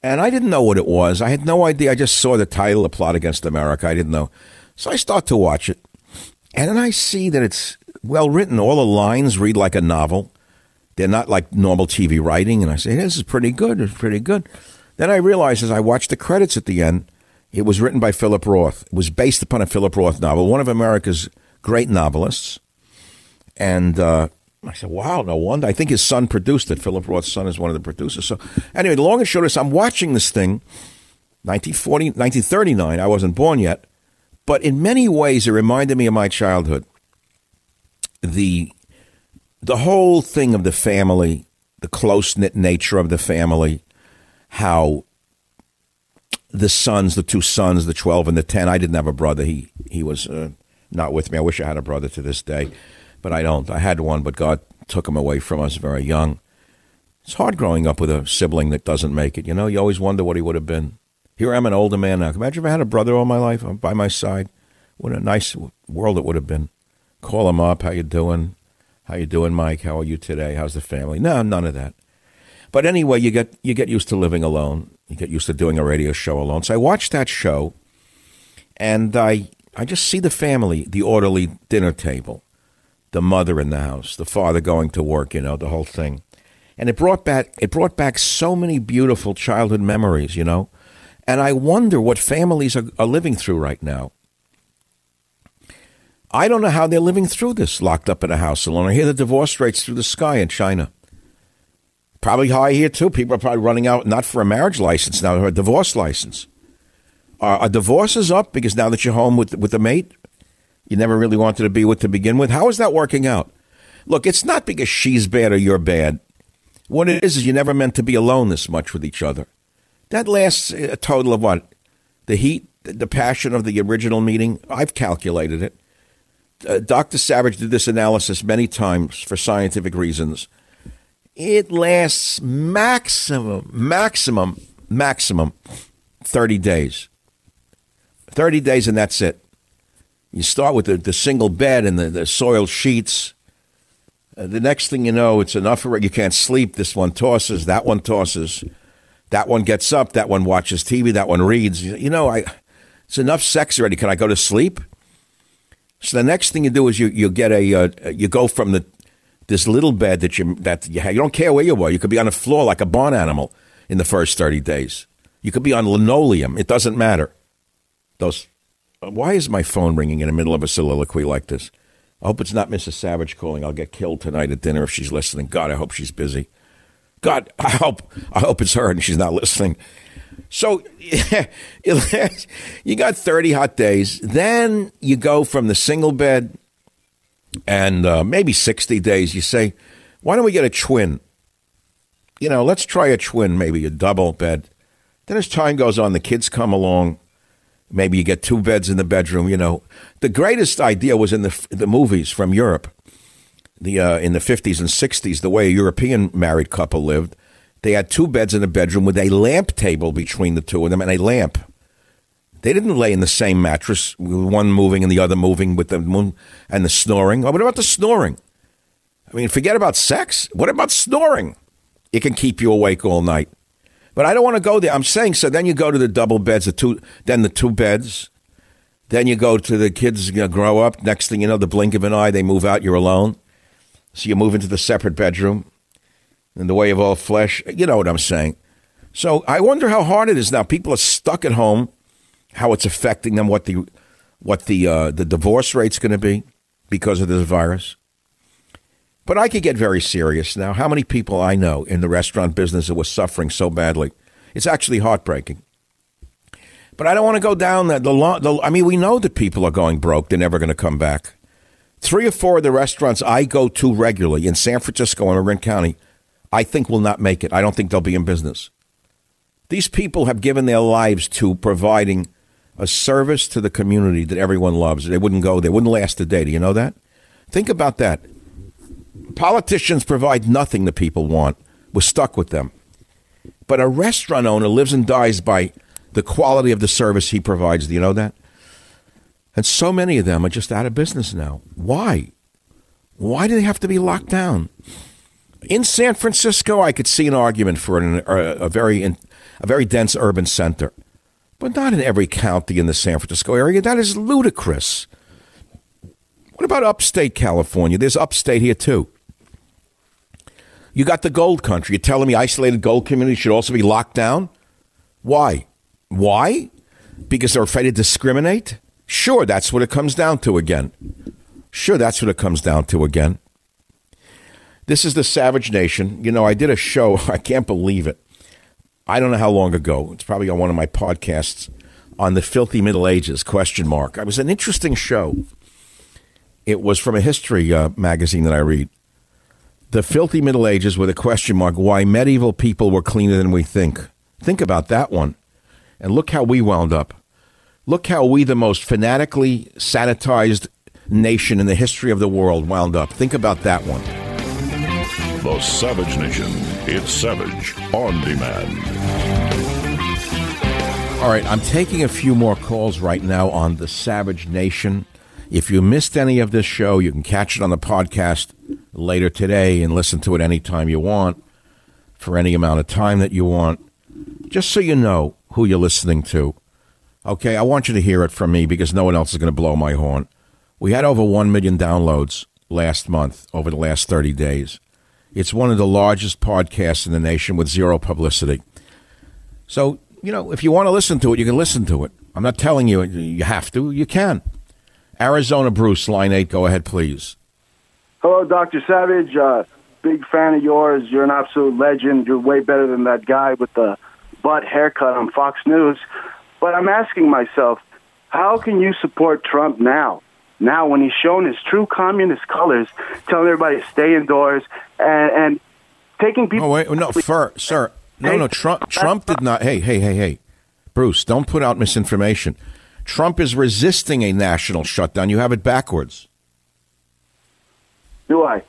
And I didn't know what it was. I had no idea. I just saw the title, A Plot Against America. I didn't know. So I start to watch it. And then I see that it's well written. All the lines read like a novel. They're not like normal TV writing. And I say, this is pretty good. It's pretty good. Then I realize as I watched the credits at the end, it was written by Philip Roth. It was based upon a Philip Roth novel, one of America's great novelists. And uh, I said, wow, no wonder. I think his son produced it. Philip Roth's son is one of the producers. So, anyway, the long and short is I'm watching this thing, 1940, 1939. I wasn't born yet. But in many ways, it reminded me of my childhood. The, the whole thing of the family, the close knit nature of the family, how the sons, the two sons, the 12 and the 10, I didn't have a brother. He, he was uh, not with me. I wish I had a brother to this day, but I don't. I had one, but God took him away from us very young. It's hard growing up with a sibling that doesn't make it. You know, you always wonder what he would have been. Here I am, an older man now. Imagine if I had a brother all my life uh, by my side. What a nice world it would have been. Call him up. How you doing? How you doing, Mike? How are you today? How's the family? No, none of that. But anyway, you get you get used to living alone. You get used to doing a radio show alone. So I watched that show, and I I just see the family, the orderly dinner table, the mother in the house, the father going to work. You know, the whole thing, and it brought back it brought back so many beautiful childhood memories. You know, and I wonder what families are, are living through right now. I don't know how they're living through this, locked up in a house alone. I hear the divorce rates through the sky in China. Probably high here too. People are probably running out not for a marriage license now, for a divorce license. Are, are divorces up because now that you're home with with a mate you never really wanted to be with to begin with? How is that working out? Look, it's not because she's bad or you're bad. What it is is you never meant to be alone this much with each other. That lasts a total of what? The heat, the passion of the original meeting. I've calculated it. Uh, Dr. Savage did this analysis many times for scientific reasons it lasts maximum, maximum, maximum 30 days. 30 days and that's it. You start with the, the single bed and the, the soiled sheets. Uh, the next thing you know, it's enough for you can't sleep. This one tosses, that one tosses, that one gets up, that one watches TV, that one reads. You know, I it's enough sex already. Can I go to sleep? So the next thing you do is you you get a uh, you go from the this little bed that you that you, have, you don't care where you are. You could be on the floor like a barn animal in the first thirty days. You could be on linoleum. It doesn't matter. Those. Why is my phone ringing in the middle of a soliloquy like this? I hope it's not Mrs. Savage calling. I'll get killed tonight at dinner if she's listening. God, I hope she's busy. God, I hope I hope it's her and she's not listening. So yeah, you got 30 hot days. Then you go from the single bed and uh, maybe 60 days, you say, why don't we get a twin? You know, let's try a twin, maybe a double bed. Then as time goes on, the kids come along. Maybe you get two beds in the bedroom. You know, the greatest idea was in the the movies from Europe, the uh, in the fifties and sixties. The way a European married couple lived, they had two beds in a bedroom with a lamp table between the two of them and a lamp. They didn't lay in the same mattress, one moving and the other moving with the moon and the snoring. Oh, what about the snoring? I mean, forget about sex. What about snoring? It can keep you awake all night. But I don't want to go there. I'm saying so. Then you go to the double beds, the two, then the two beds. Then you go to the kids you know, grow up. Next thing you know, the blink of an eye, they move out. You're alone. So you move into the separate bedroom. In the way of all flesh, you know what I'm saying. So I wonder how hard it is now. People are stuck at home how it's affecting them, what the what the uh, the divorce rate's going to be because of this virus. But I could get very serious now. How many people I know in the restaurant business that was suffering so badly? It's actually heartbreaking. But I don't want to go down that. The, the I mean, we know that people are going broke; they're never going to come back. Three or four of the restaurants I go to regularly in San Francisco and Marin County, I think will not make it. I don't think they'll be in business. These people have given their lives to providing a service to the community that everyone loves. They wouldn't go, they wouldn't last a day. Do you know that? Think about that. Politicians provide nothing the people want. We're stuck with them. But a restaurant owner lives and dies by the quality of the service he provides. Do you know that? And so many of them are just out of business now. Why? Why do they have to be locked down? In San Francisco, I could see an argument for an, a, very a very dense urban center, but not in every county in the San Francisco area. That is ludicrous. What about upstate California? There's upstate here too. You got the gold country. You're telling me isolated gold communities should also be locked down? Why? Why? Because they're afraid to discriminate? Sure, that's what it comes down to again. Sure, that's what it comes down to again. This is the Savage Nation. You know, I did a show, I can't believe it. I don't know how long ago. It's probably on one of my podcasts on the filthy Middle Ages question mark. It was an interesting show. It was from a history uh, magazine that I read. The filthy Middle Ages with a question mark why medieval people were cleaner than we think. Think about that one. And look how we wound up. Look how we, the most fanatically sanitized nation in the history of the world, wound up. Think about that one. The Savage Nation. It's Savage on demand. All right, I'm taking a few more calls right now on the Savage Nation. If you missed any of this show, you can catch it on the podcast later today and listen to it anytime you want for any amount of time that you want. Just so you know who you're listening to. Okay, I want you to hear it from me because no one else is going to blow my horn. We had over 1 million downloads last month over the last 30 days. It's one of the largest podcasts in the nation with zero publicity. So, you know, if you want to listen to it, you can listen to it. I'm not telling you you have to, you can. Arizona Bruce, line 8, go ahead, please. Hello, Dr. Savage. Uh, big fan of yours. You're an absolute legend. You're way better than that guy with the butt haircut on Fox News. But I'm asking myself, how can you support Trump now? Now, when he's shown his true communist colors, telling everybody to stay indoors and, and taking people. Oh wait, no, fir, sir, no, no. Trump, Trump did not. Hey, hey, hey, hey, Bruce, don't put out misinformation. Trump is resisting a national shutdown. You have it backwards. Do I?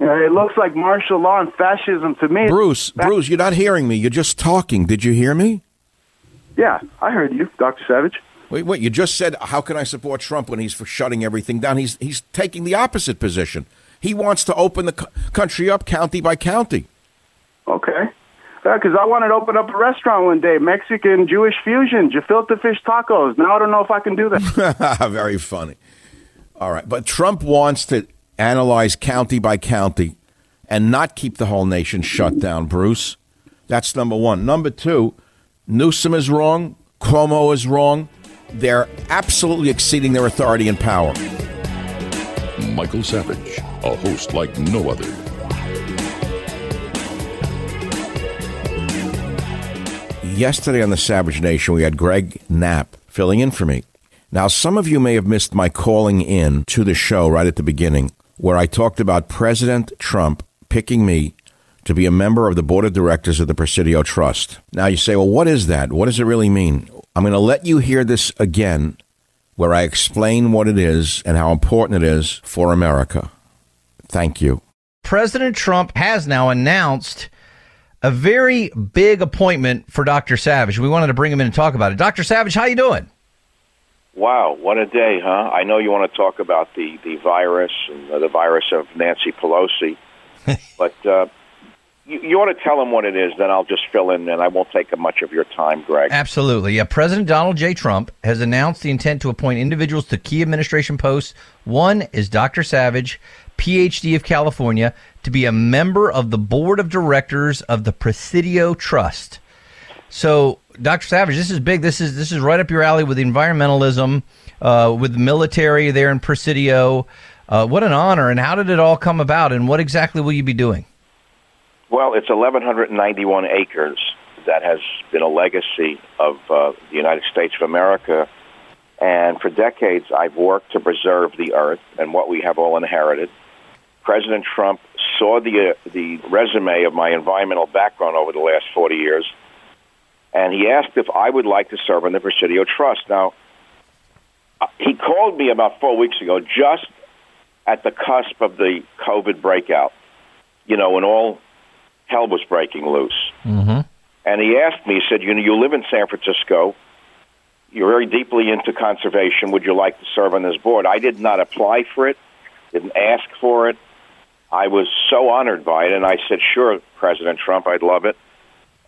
it looks like martial law and fascism to me. Bruce, Bruce, you're not hearing me. You're just talking. Did you hear me? Yeah, I heard you, Dr. Savage. Wait, wait, you just said, how can I support Trump when he's for shutting everything down? He's, he's taking the opposite position. He wants to open the country up county by county. Okay. Because I wanted to open up a restaurant one day, Mexican Jewish fusion, gefilte fish tacos. Now I don't know if I can do that. Very funny. All right. But Trump wants to analyze county by county and not keep the whole nation shut down, Bruce. That's number one. Number two, Newsom is wrong. Cuomo is wrong. They're absolutely exceeding their authority and power. Michael Savage, a host like no other. Yesterday on the Savage Nation, we had Greg Knapp filling in for me. Now, some of you may have missed my calling in to the show right at the beginning, where I talked about President Trump picking me to be a member of the board of directors of the Presidio Trust. Now you say, well, what is that? What does it really mean? I'm going to let you hear this again, where I explain what it is and how important it is for America. Thank you. President Trump has now announced a very big appointment for Dr. Savage. We wanted to bring him in and talk about it. Dr. Savage, how you doing? Wow, what a day, huh? I know you want to talk about the, the virus and the virus of Nancy Pelosi, but uh, you, you want to tell him what it is, then I'll just fill in, and I won't take up much of your time, Greg. Absolutely. Yeah, President Donald J. Trump has announced the intent to appoint individuals to key administration posts. One is Dr. Savage, PhD of California, to be a member of the board of directors of the Presidio Trust. So, Dr. Savage, this is big. This is this is right up your alley with environmentalism, uh, with the military there in Presidio. Uh, what an honor! And how did it all come about? And what exactly will you be doing? Well, it's 1,191 acres that has been a legacy of uh, the United States of America. And for decades, I've worked to preserve the earth and what we have all inherited. President Trump saw the, uh, the resume of my environmental background over the last 40 years, and he asked if I would like to serve on the Presidio Trust. Now, uh, he called me about four weeks ago, just at the cusp of the COVID breakout. You know, when all hell was breaking loose. Mm-hmm. And he asked me, he said, "You know, you live in San Francisco. You're very deeply into conservation. Would you like to serve on this board?" I did not apply for it, didn't ask for it. I was so honored by it, and I said, "Sure, President Trump, I'd love it."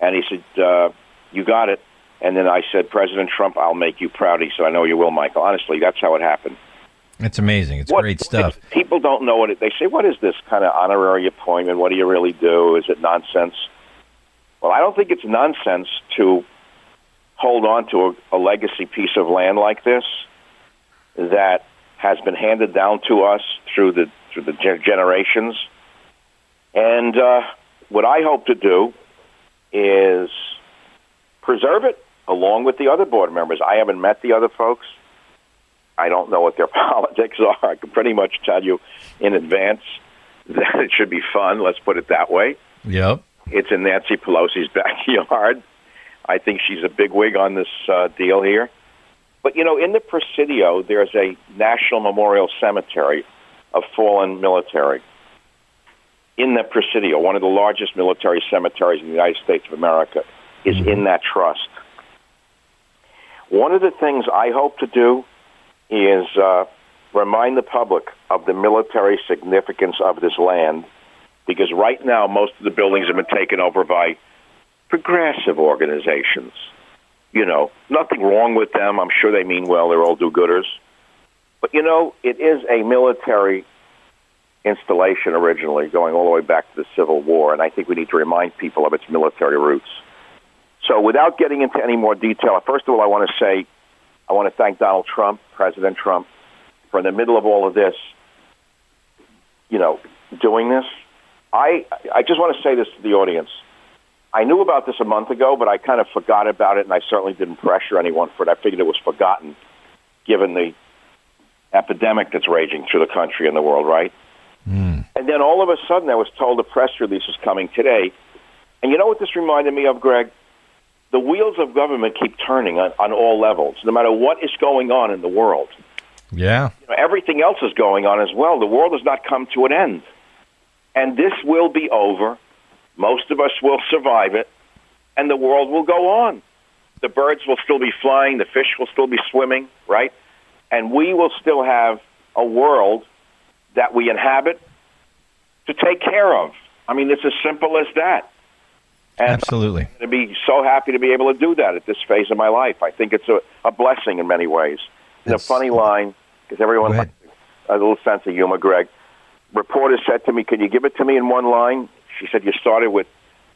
And he said, uh, "You got it." And then I said, "President Trump, I'll make you proud." He said, "I know you will, Michael." Honestly, that's how it happened. It's amazing. It's What- great stuff. People don't know what it. They say, "What is this kind of honorary appointment? What do you really do? Is it nonsense?" Well, I don't think it's nonsense to hold on to a, a legacy piece of land like this that has been handed down to us through the through the ge- generations. And uh, what I hope to do is preserve it along with the other board members. I haven't met the other folks. I don't know what their politics are. I can pretty much tell you in advance that it should be fun. Let's put it that way. Yep. It's in Nancy Pelosi's backyard. I think she's a big wig on this uh, deal here. But you know, in the Presidio, there's a national memorial cemetery of fallen military. In the Presidio, one of the largest military cemeteries in the United States of America, is in that trust. One of the things I hope to do is uh, remind the public of the military significance of this land, because right now most of the buildings have been taken over by progressive organizations. You know, nothing wrong with them. I'm sure they mean well. They're all do-gooders. But you know, it is a military installation originally, going all the way back to the Civil War, and I think we need to remind people of its military roots. So, without getting into any more detail, first of all, I want to say I want to thank Donald Trump, President Trump, for in the middle of all of this, you know, doing this. I I just want to say this to the audience. I knew about this a month ago, but I kind of forgot about it, and I certainly didn't pressure anyone for it. I figured it was forgotten, given the epidemic that's raging through the country and the world, right? Hmm. And then all of a sudden, I was told a press release was coming today. And you know what this reminded me of, Greg? The wheels of government keep turning on, on all levels, no matter what is going on in the world. Yeah. You know, everything else is going on as well. The world has not come to an end. And this will be over. Most of us will survive it, and the world will go on. The birds will still be flying, the fish will still be swimming, right? And we will still have a world that we inhabit to take care of. I mean, it's as simple as that. And Absolutely. to be so happy to be able to do that at this phase of my life. I think it's a, a blessing in many ways. It's a funny line because everyone has a little sense of humor, Greg. Reporter said to me, "Can you give it to me in one line?" She said, "You started with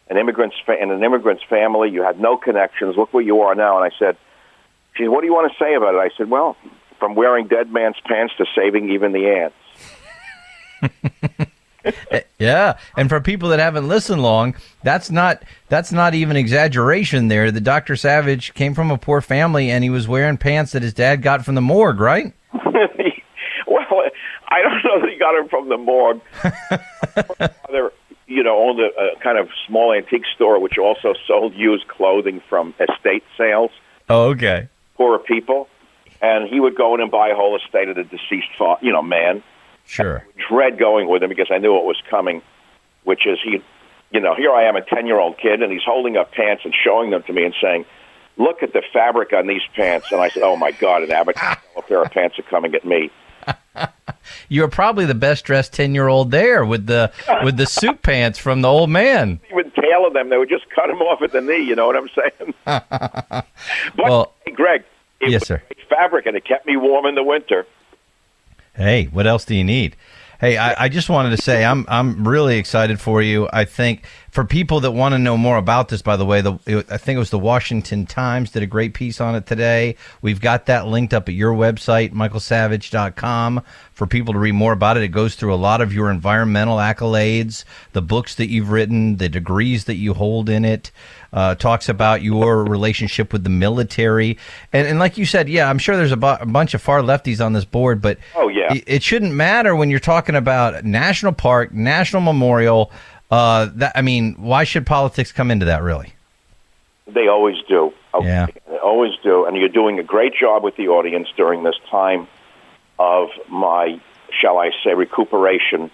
an immigrant's fa- in an immigrant's family. You had no connections. Look where you are now." And I said, "She said, what do you want to say about it?" I said, "Well, from wearing dead man's pants to saving even the ants." Eh, yeah, and for people that haven't listened long, that's not that's not even exaggeration. There, the Doctor Savage came from a poor family, and he was wearing pants that his dad got from the morgue, right? well, I don't know that he got them from the morgue. Father, you know, owned a, a kind of small antique store which also sold used clothing from estate sales. Oh, okay. Poorer people, and he would go in and buy a whole estate of the deceased, fa- you know, man. Sure. Dread going with him because I knew what was coming, which is he, you know, here I am, a ten-year-old kid, and he's holding up pants and showing them to me and saying, "Look at the fabric on these pants." And I said, "Oh my God, an average a pair of pants are coming at me." You're probably the best dressed ten year old there with the with the suit pants from the old man. Even tailor them; they would just cut them off at the knee. You know what I'm saying? but Well- hey, Greg, it Yes, sir. fabric, and it kept me warm in the winter. Hey, what else do you need? Hey, I, I just wanted to say I'm I'm really excited for you. I think for people that want to know more about this, by the way, the it, I think it was the Washington Times did a great piece on it today. We've got that linked up at your website, michaelsavage.com, for people to read more about it. It goes through a lot of your environmental accolades, the books that you've written, the degrees that you hold in it. Uh, talks about your relationship with the military, and and like you said, yeah, I'm sure there's a, bu- a bunch of far lefties on this board, but Oh, yeah. it, it shouldn't matter when you're talking about national park, national memorial. Uh, that I mean, why should politics come into that? Really? They always do. Okay? Yeah. They always do. And you're doing a great job with the audience during this time of my, shall I say, recuperation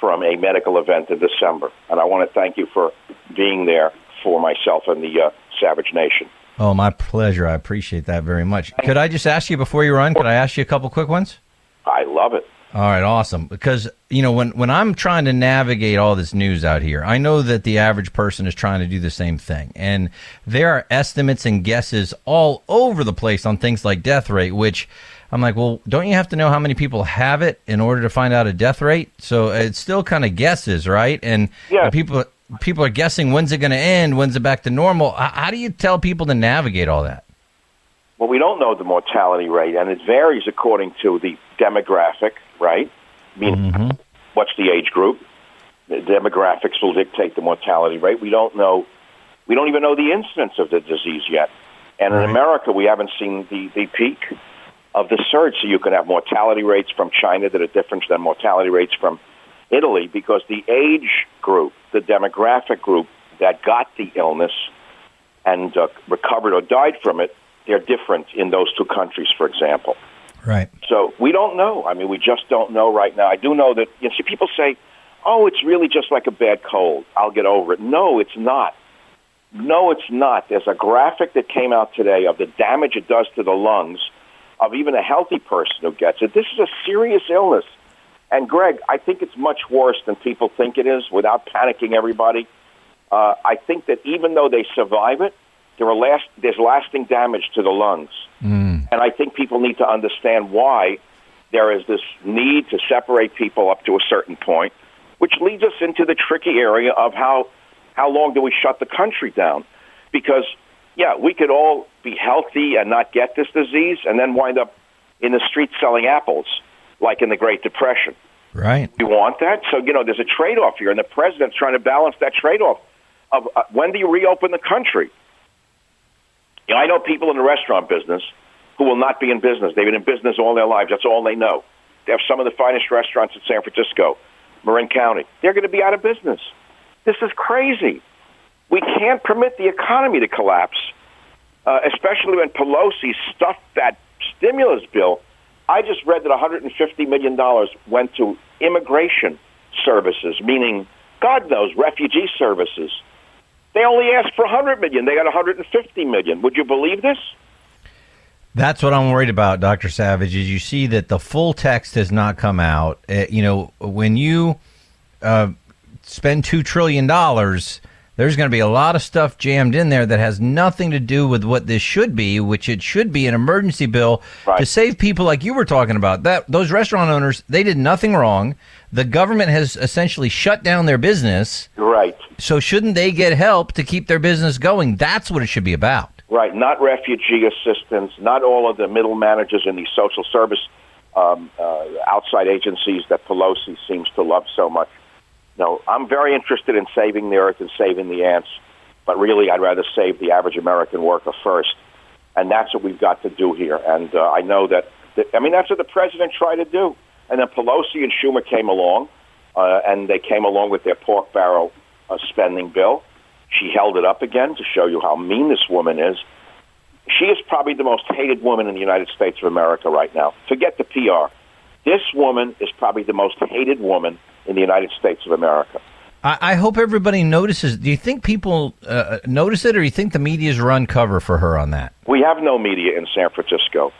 from a medical event in December. And I want to thank you for being there for myself and the uh, Savage Nation. Oh, my pleasure. I appreciate that very much. Could I just ask you before you run? Could I ask you a couple quick ones? I love it. All right, awesome. Because you know when when I'm trying to navigate all this news out here, I know that the average person is trying to do the same thing, and there are estimates and guesses all over the place on things like death rate. Which I'm like, well, don't you have to know how many people have it in order to find out a death rate? So uh, it's still kind of guesses, right? And Yeah. people people are guessing when's it going to end, when's it back to normal. How, how do you tell people to navigate all that? Well, we don't know the mortality rate, and it varies according to the demographic, right? I mean, what's the age group? The demographics will dictate the mortality rate. We don't know. We don't even know the incidence of the disease yet. And in America, we haven't seen the, the peak of the surge. So you can have mortality rates from China that are different than mortality rates from Italy because the age group, the demographic group that got the illness and uh, recovered or died from it, they're different in those two countries, for example. Right. So we don't know. I mean, we just don't know right now. I do know that you know, see people say, "Oh, it's really just like a bad cold. I'll get over it." No, it's not. No, it's not. There's a graphic that came out today of the damage it does to the lungs of even a healthy person who gets it. This is a serious illness. And Greg, I think it's much worse than people think it is. Without panicking, everybody, uh, I think that even though they survive it, there are last, there's lasting damage to the lungs. And I think people need to understand why there is this need to separate people up to a certain point, which leads us into the tricky area of how how long do we shut the country down? Because yeah, we could all be healthy and not get this disease, and then wind up in the streets selling apples, like in the Great Depression. Right. We want that. So, you know, there's a trade off here, and the president's trying to balance that trade off of uh, when do you reopen the country? You know, I know people in the restaurant business who will not be in business. They've been in business all their lives. That's all they know. They have some of the finest restaurants in San Francisco, Marin County. They're going to be out of business. This is crazy. We can't permit the economy to collapse, uh, especially when Pelosi stuffed that stimulus bill. I just read that $150 million went to immigration services, meaning, God knows, refugee services. They only asked for 100 million. They got 150 million. Would you believe this? That's what I'm worried about, Dr. Savage, is you see that the full text has not come out. Uh, you know, when you uh, spend $2 trillion, there's going to be a lot of stuff jammed in there that has nothing to do with what this should be, which it should be an emergency bill to save people like you were talking about. That Those restaurant owners, they did nothing wrong. The government has essentially shut down their business. Right. So shouldn't they get help to keep their business going? That's what it should be about. Right, not refugee assistance, not all of the middle managers in these social service um, uh, outside agencies that Pelosi seems to love so much. No, I'm very interested in saving the earth and saving the ants, but really I'd rather save the average American worker first. And that's what we've got to do here. And uh, I know that, that, I mean, that's what the president tried to do. And then Pelosi and Schumer came along, uh, and they came along with their pork barrel uh, spending bill. She held it up again to show you how mean this woman is. She is probably the most hated woman in the United States of America right now. Forget the PR. This woman is probably the most hated woman in the United States of America. I, I hope everybody notices. Do you think people uh, notice it, or do you think the media's run cover for her on that? We have no media in San Francisco.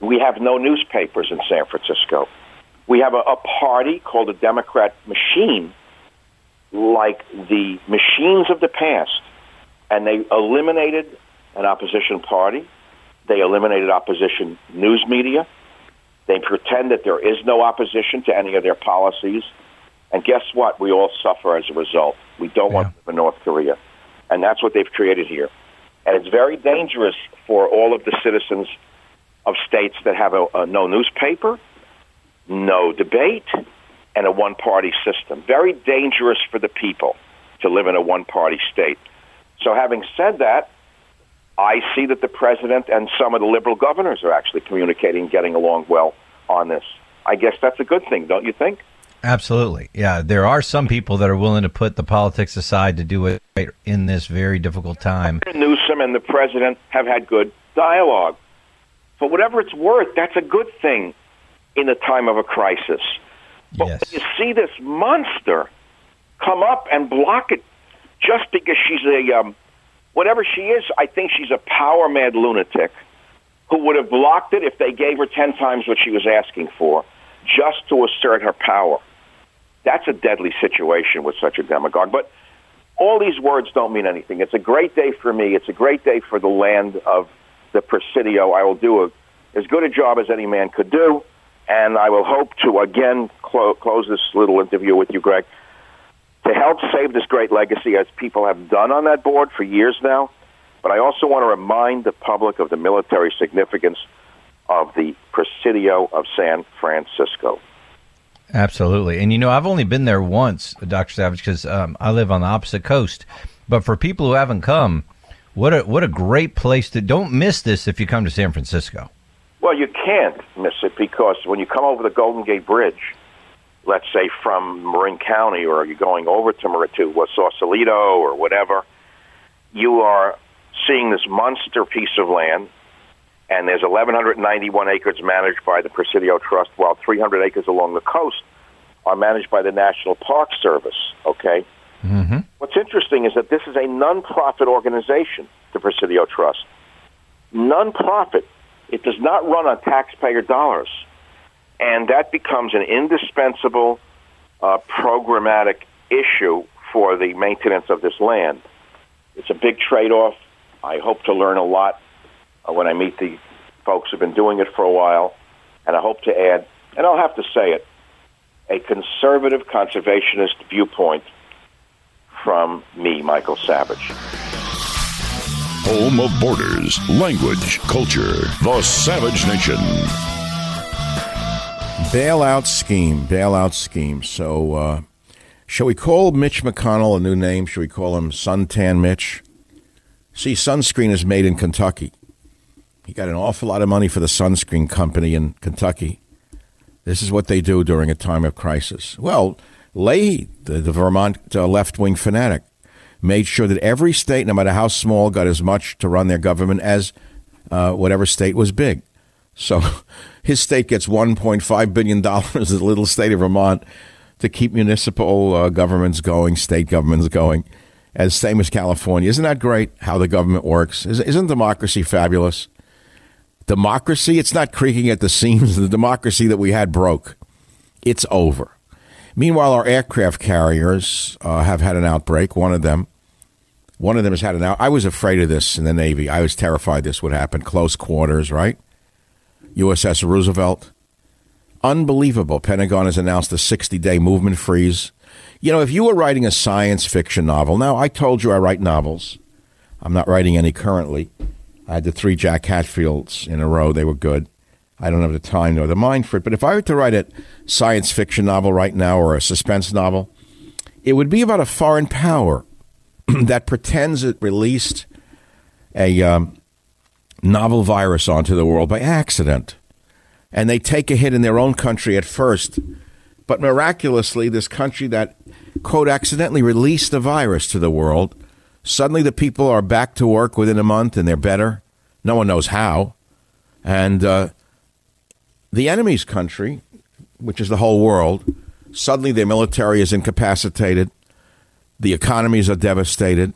We have no newspapers in San Francisco. We have a, a party called the Democrat Machine, like the machines of the past. And they eliminated an opposition party. They eliminated opposition news media. They pretend that there is no opposition to any of their policies. And guess what? We all suffer as a result. We don't want to live in North Korea. And that's what they've created here. And it's very dangerous for all of the citizens of states that have a, a no newspaper, no debate, and a one party system. Very dangerous for the people to live in a one party state. So, having said that, I see that the president and some of the liberal governors are actually communicating, getting along well on this. I guess that's a good thing, don't you think? Absolutely. Yeah, there are some people that are willing to put the politics aside to do it in this very difficult time. Newsom and the president have had good dialogue. For whatever it's worth, that's a good thing in a time of a crisis. But when you see this monster come up and block it just because she's a um, whatever she is, I think she's a power mad lunatic who would have blocked it if they gave her 10 times what she was asking for just to assert her power. That's a deadly situation with such a demagogue. But all these words don't mean anything. It's a great day for me. It's a great day for the land of the Presidio. I will do a, as good a job as any man could do, and I will hope to again clo- close this little interview with you, Greg, to help save this great legacy as people have done on that board for years now. But I also want to remind the public of the military significance of the Presidio of San Francisco. Absolutely. And you know, I've only been there once, Dr. Savage, because um, I live on the opposite coast. But for people who haven't come, what a what a great place to don't miss this if you come to San Francisco. Well, you can't miss it because when you come over the Golden Gate Bridge, let's say from Marin County, or you're going over to Marin to Sausalito or whatever, you are seeing this monster piece of land and there's 1,191 acres managed by the Presidio Trust, while 300 acres along the coast are managed by the National Park Service. Okay. Mm-hmm. What's interesting is that this is a nonprofit organization, the Presidio Trust. Nonprofit. It does not run on taxpayer dollars, and that becomes an indispensable uh, programmatic issue for the maintenance of this land. It's a big trade-off. I hope to learn a lot uh, when I meet the folks who've been doing it for a while. And I hope to add, and I'll have to say it, a conservative conservationist viewpoint from me, Michael Savage. Home of borders, language, culture, the Savage Nation. Bailout scheme, bailout scheme. So, uh, shall we call Mitch McConnell a new name? Shall we call him Suntan Mitch? See, sunscreen is made in Kentucky. He got an awful lot of money for the sunscreen company in Kentucky. This is what they do during a time of crisis. Well, Leahy, the, the Vermont uh, left wing fanatic, made sure that every state, no matter how small, got as much to run their government as uh, whatever state was big. So his state gets $1.5 billion, the little state of Vermont, to keep municipal uh, governments going, state governments going, as same as California. Isn't that great how the government works? Isn't democracy fabulous? Democracy, it's not creaking at the seams. The democracy that we had broke. It's over. Meanwhile, our aircraft carriers uh, have had an outbreak. One of them, one of them has had an out. I was afraid of this in the Navy. I was terrified this would happen. Close quarters, right? USS Roosevelt. Unbelievable. Pentagon has announced a 60 day movement freeze. You know, if you were writing a science fiction novel, now I told you I write novels. I'm not writing any currently. I had the three Jack Hatfields in a row. They were good. I don't have the time nor the mind for it. But if I were to write a science fiction novel right now or a suspense novel, it would be about a foreign power that pretends it released a um, novel virus onto the world by accident. And they take a hit in their own country at first. But miraculously, this country that, quote, accidentally released the virus to the world Suddenly, the people are back to work within a month and they're better. No one knows how. And uh, the enemy's country, which is the whole world, suddenly their military is incapacitated. The economies are devastated.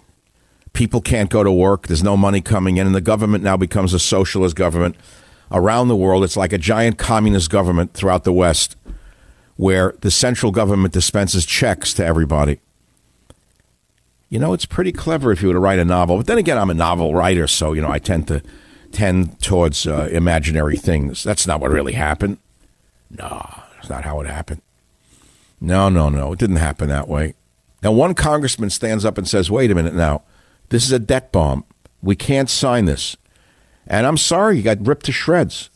People can't go to work. There's no money coming in. And the government now becomes a socialist government. Around the world, it's like a giant communist government throughout the West where the central government dispenses checks to everybody. You know, it's pretty clever if you were to write a novel. But then again, I'm a novel writer, so, you know, I tend to tend towards uh, imaginary things. That's not what really happened. No, that's not how it happened. No, no, no. It didn't happen that way. Now, one congressman stands up and says, wait a minute now. This is a debt bomb. We can't sign this. And I'm sorry, you got ripped to shreds.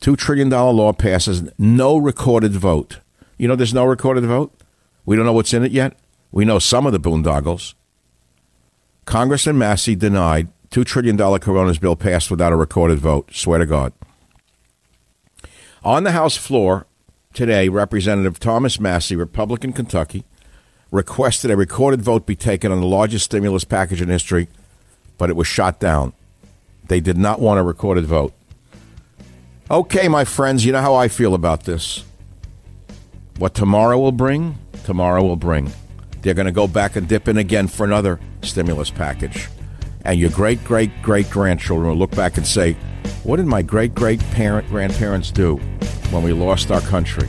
$2 trillion law passes, no recorded vote. You know, there's no recorded vote. We don't know what's in it yet. We know some of the boondoggles. Congressman Massie denied $2 trillion coronas bill passed without a recorded vote. Swear to God. On the House floor today, Representative Thomas Massie, Republican Kentucky, requested a recorded vote be taken on the largest stimulus package in history, but it was shot down. They did not want a recorded vote. Okay, my friends, you know how I feel about this. What tomorrow will bring, tomorrow will bring. They're going to go back and dip in again for another stimulus package. And your great great great grandchildren will look back and say, What did my great great parent grandparents do when we lost our country?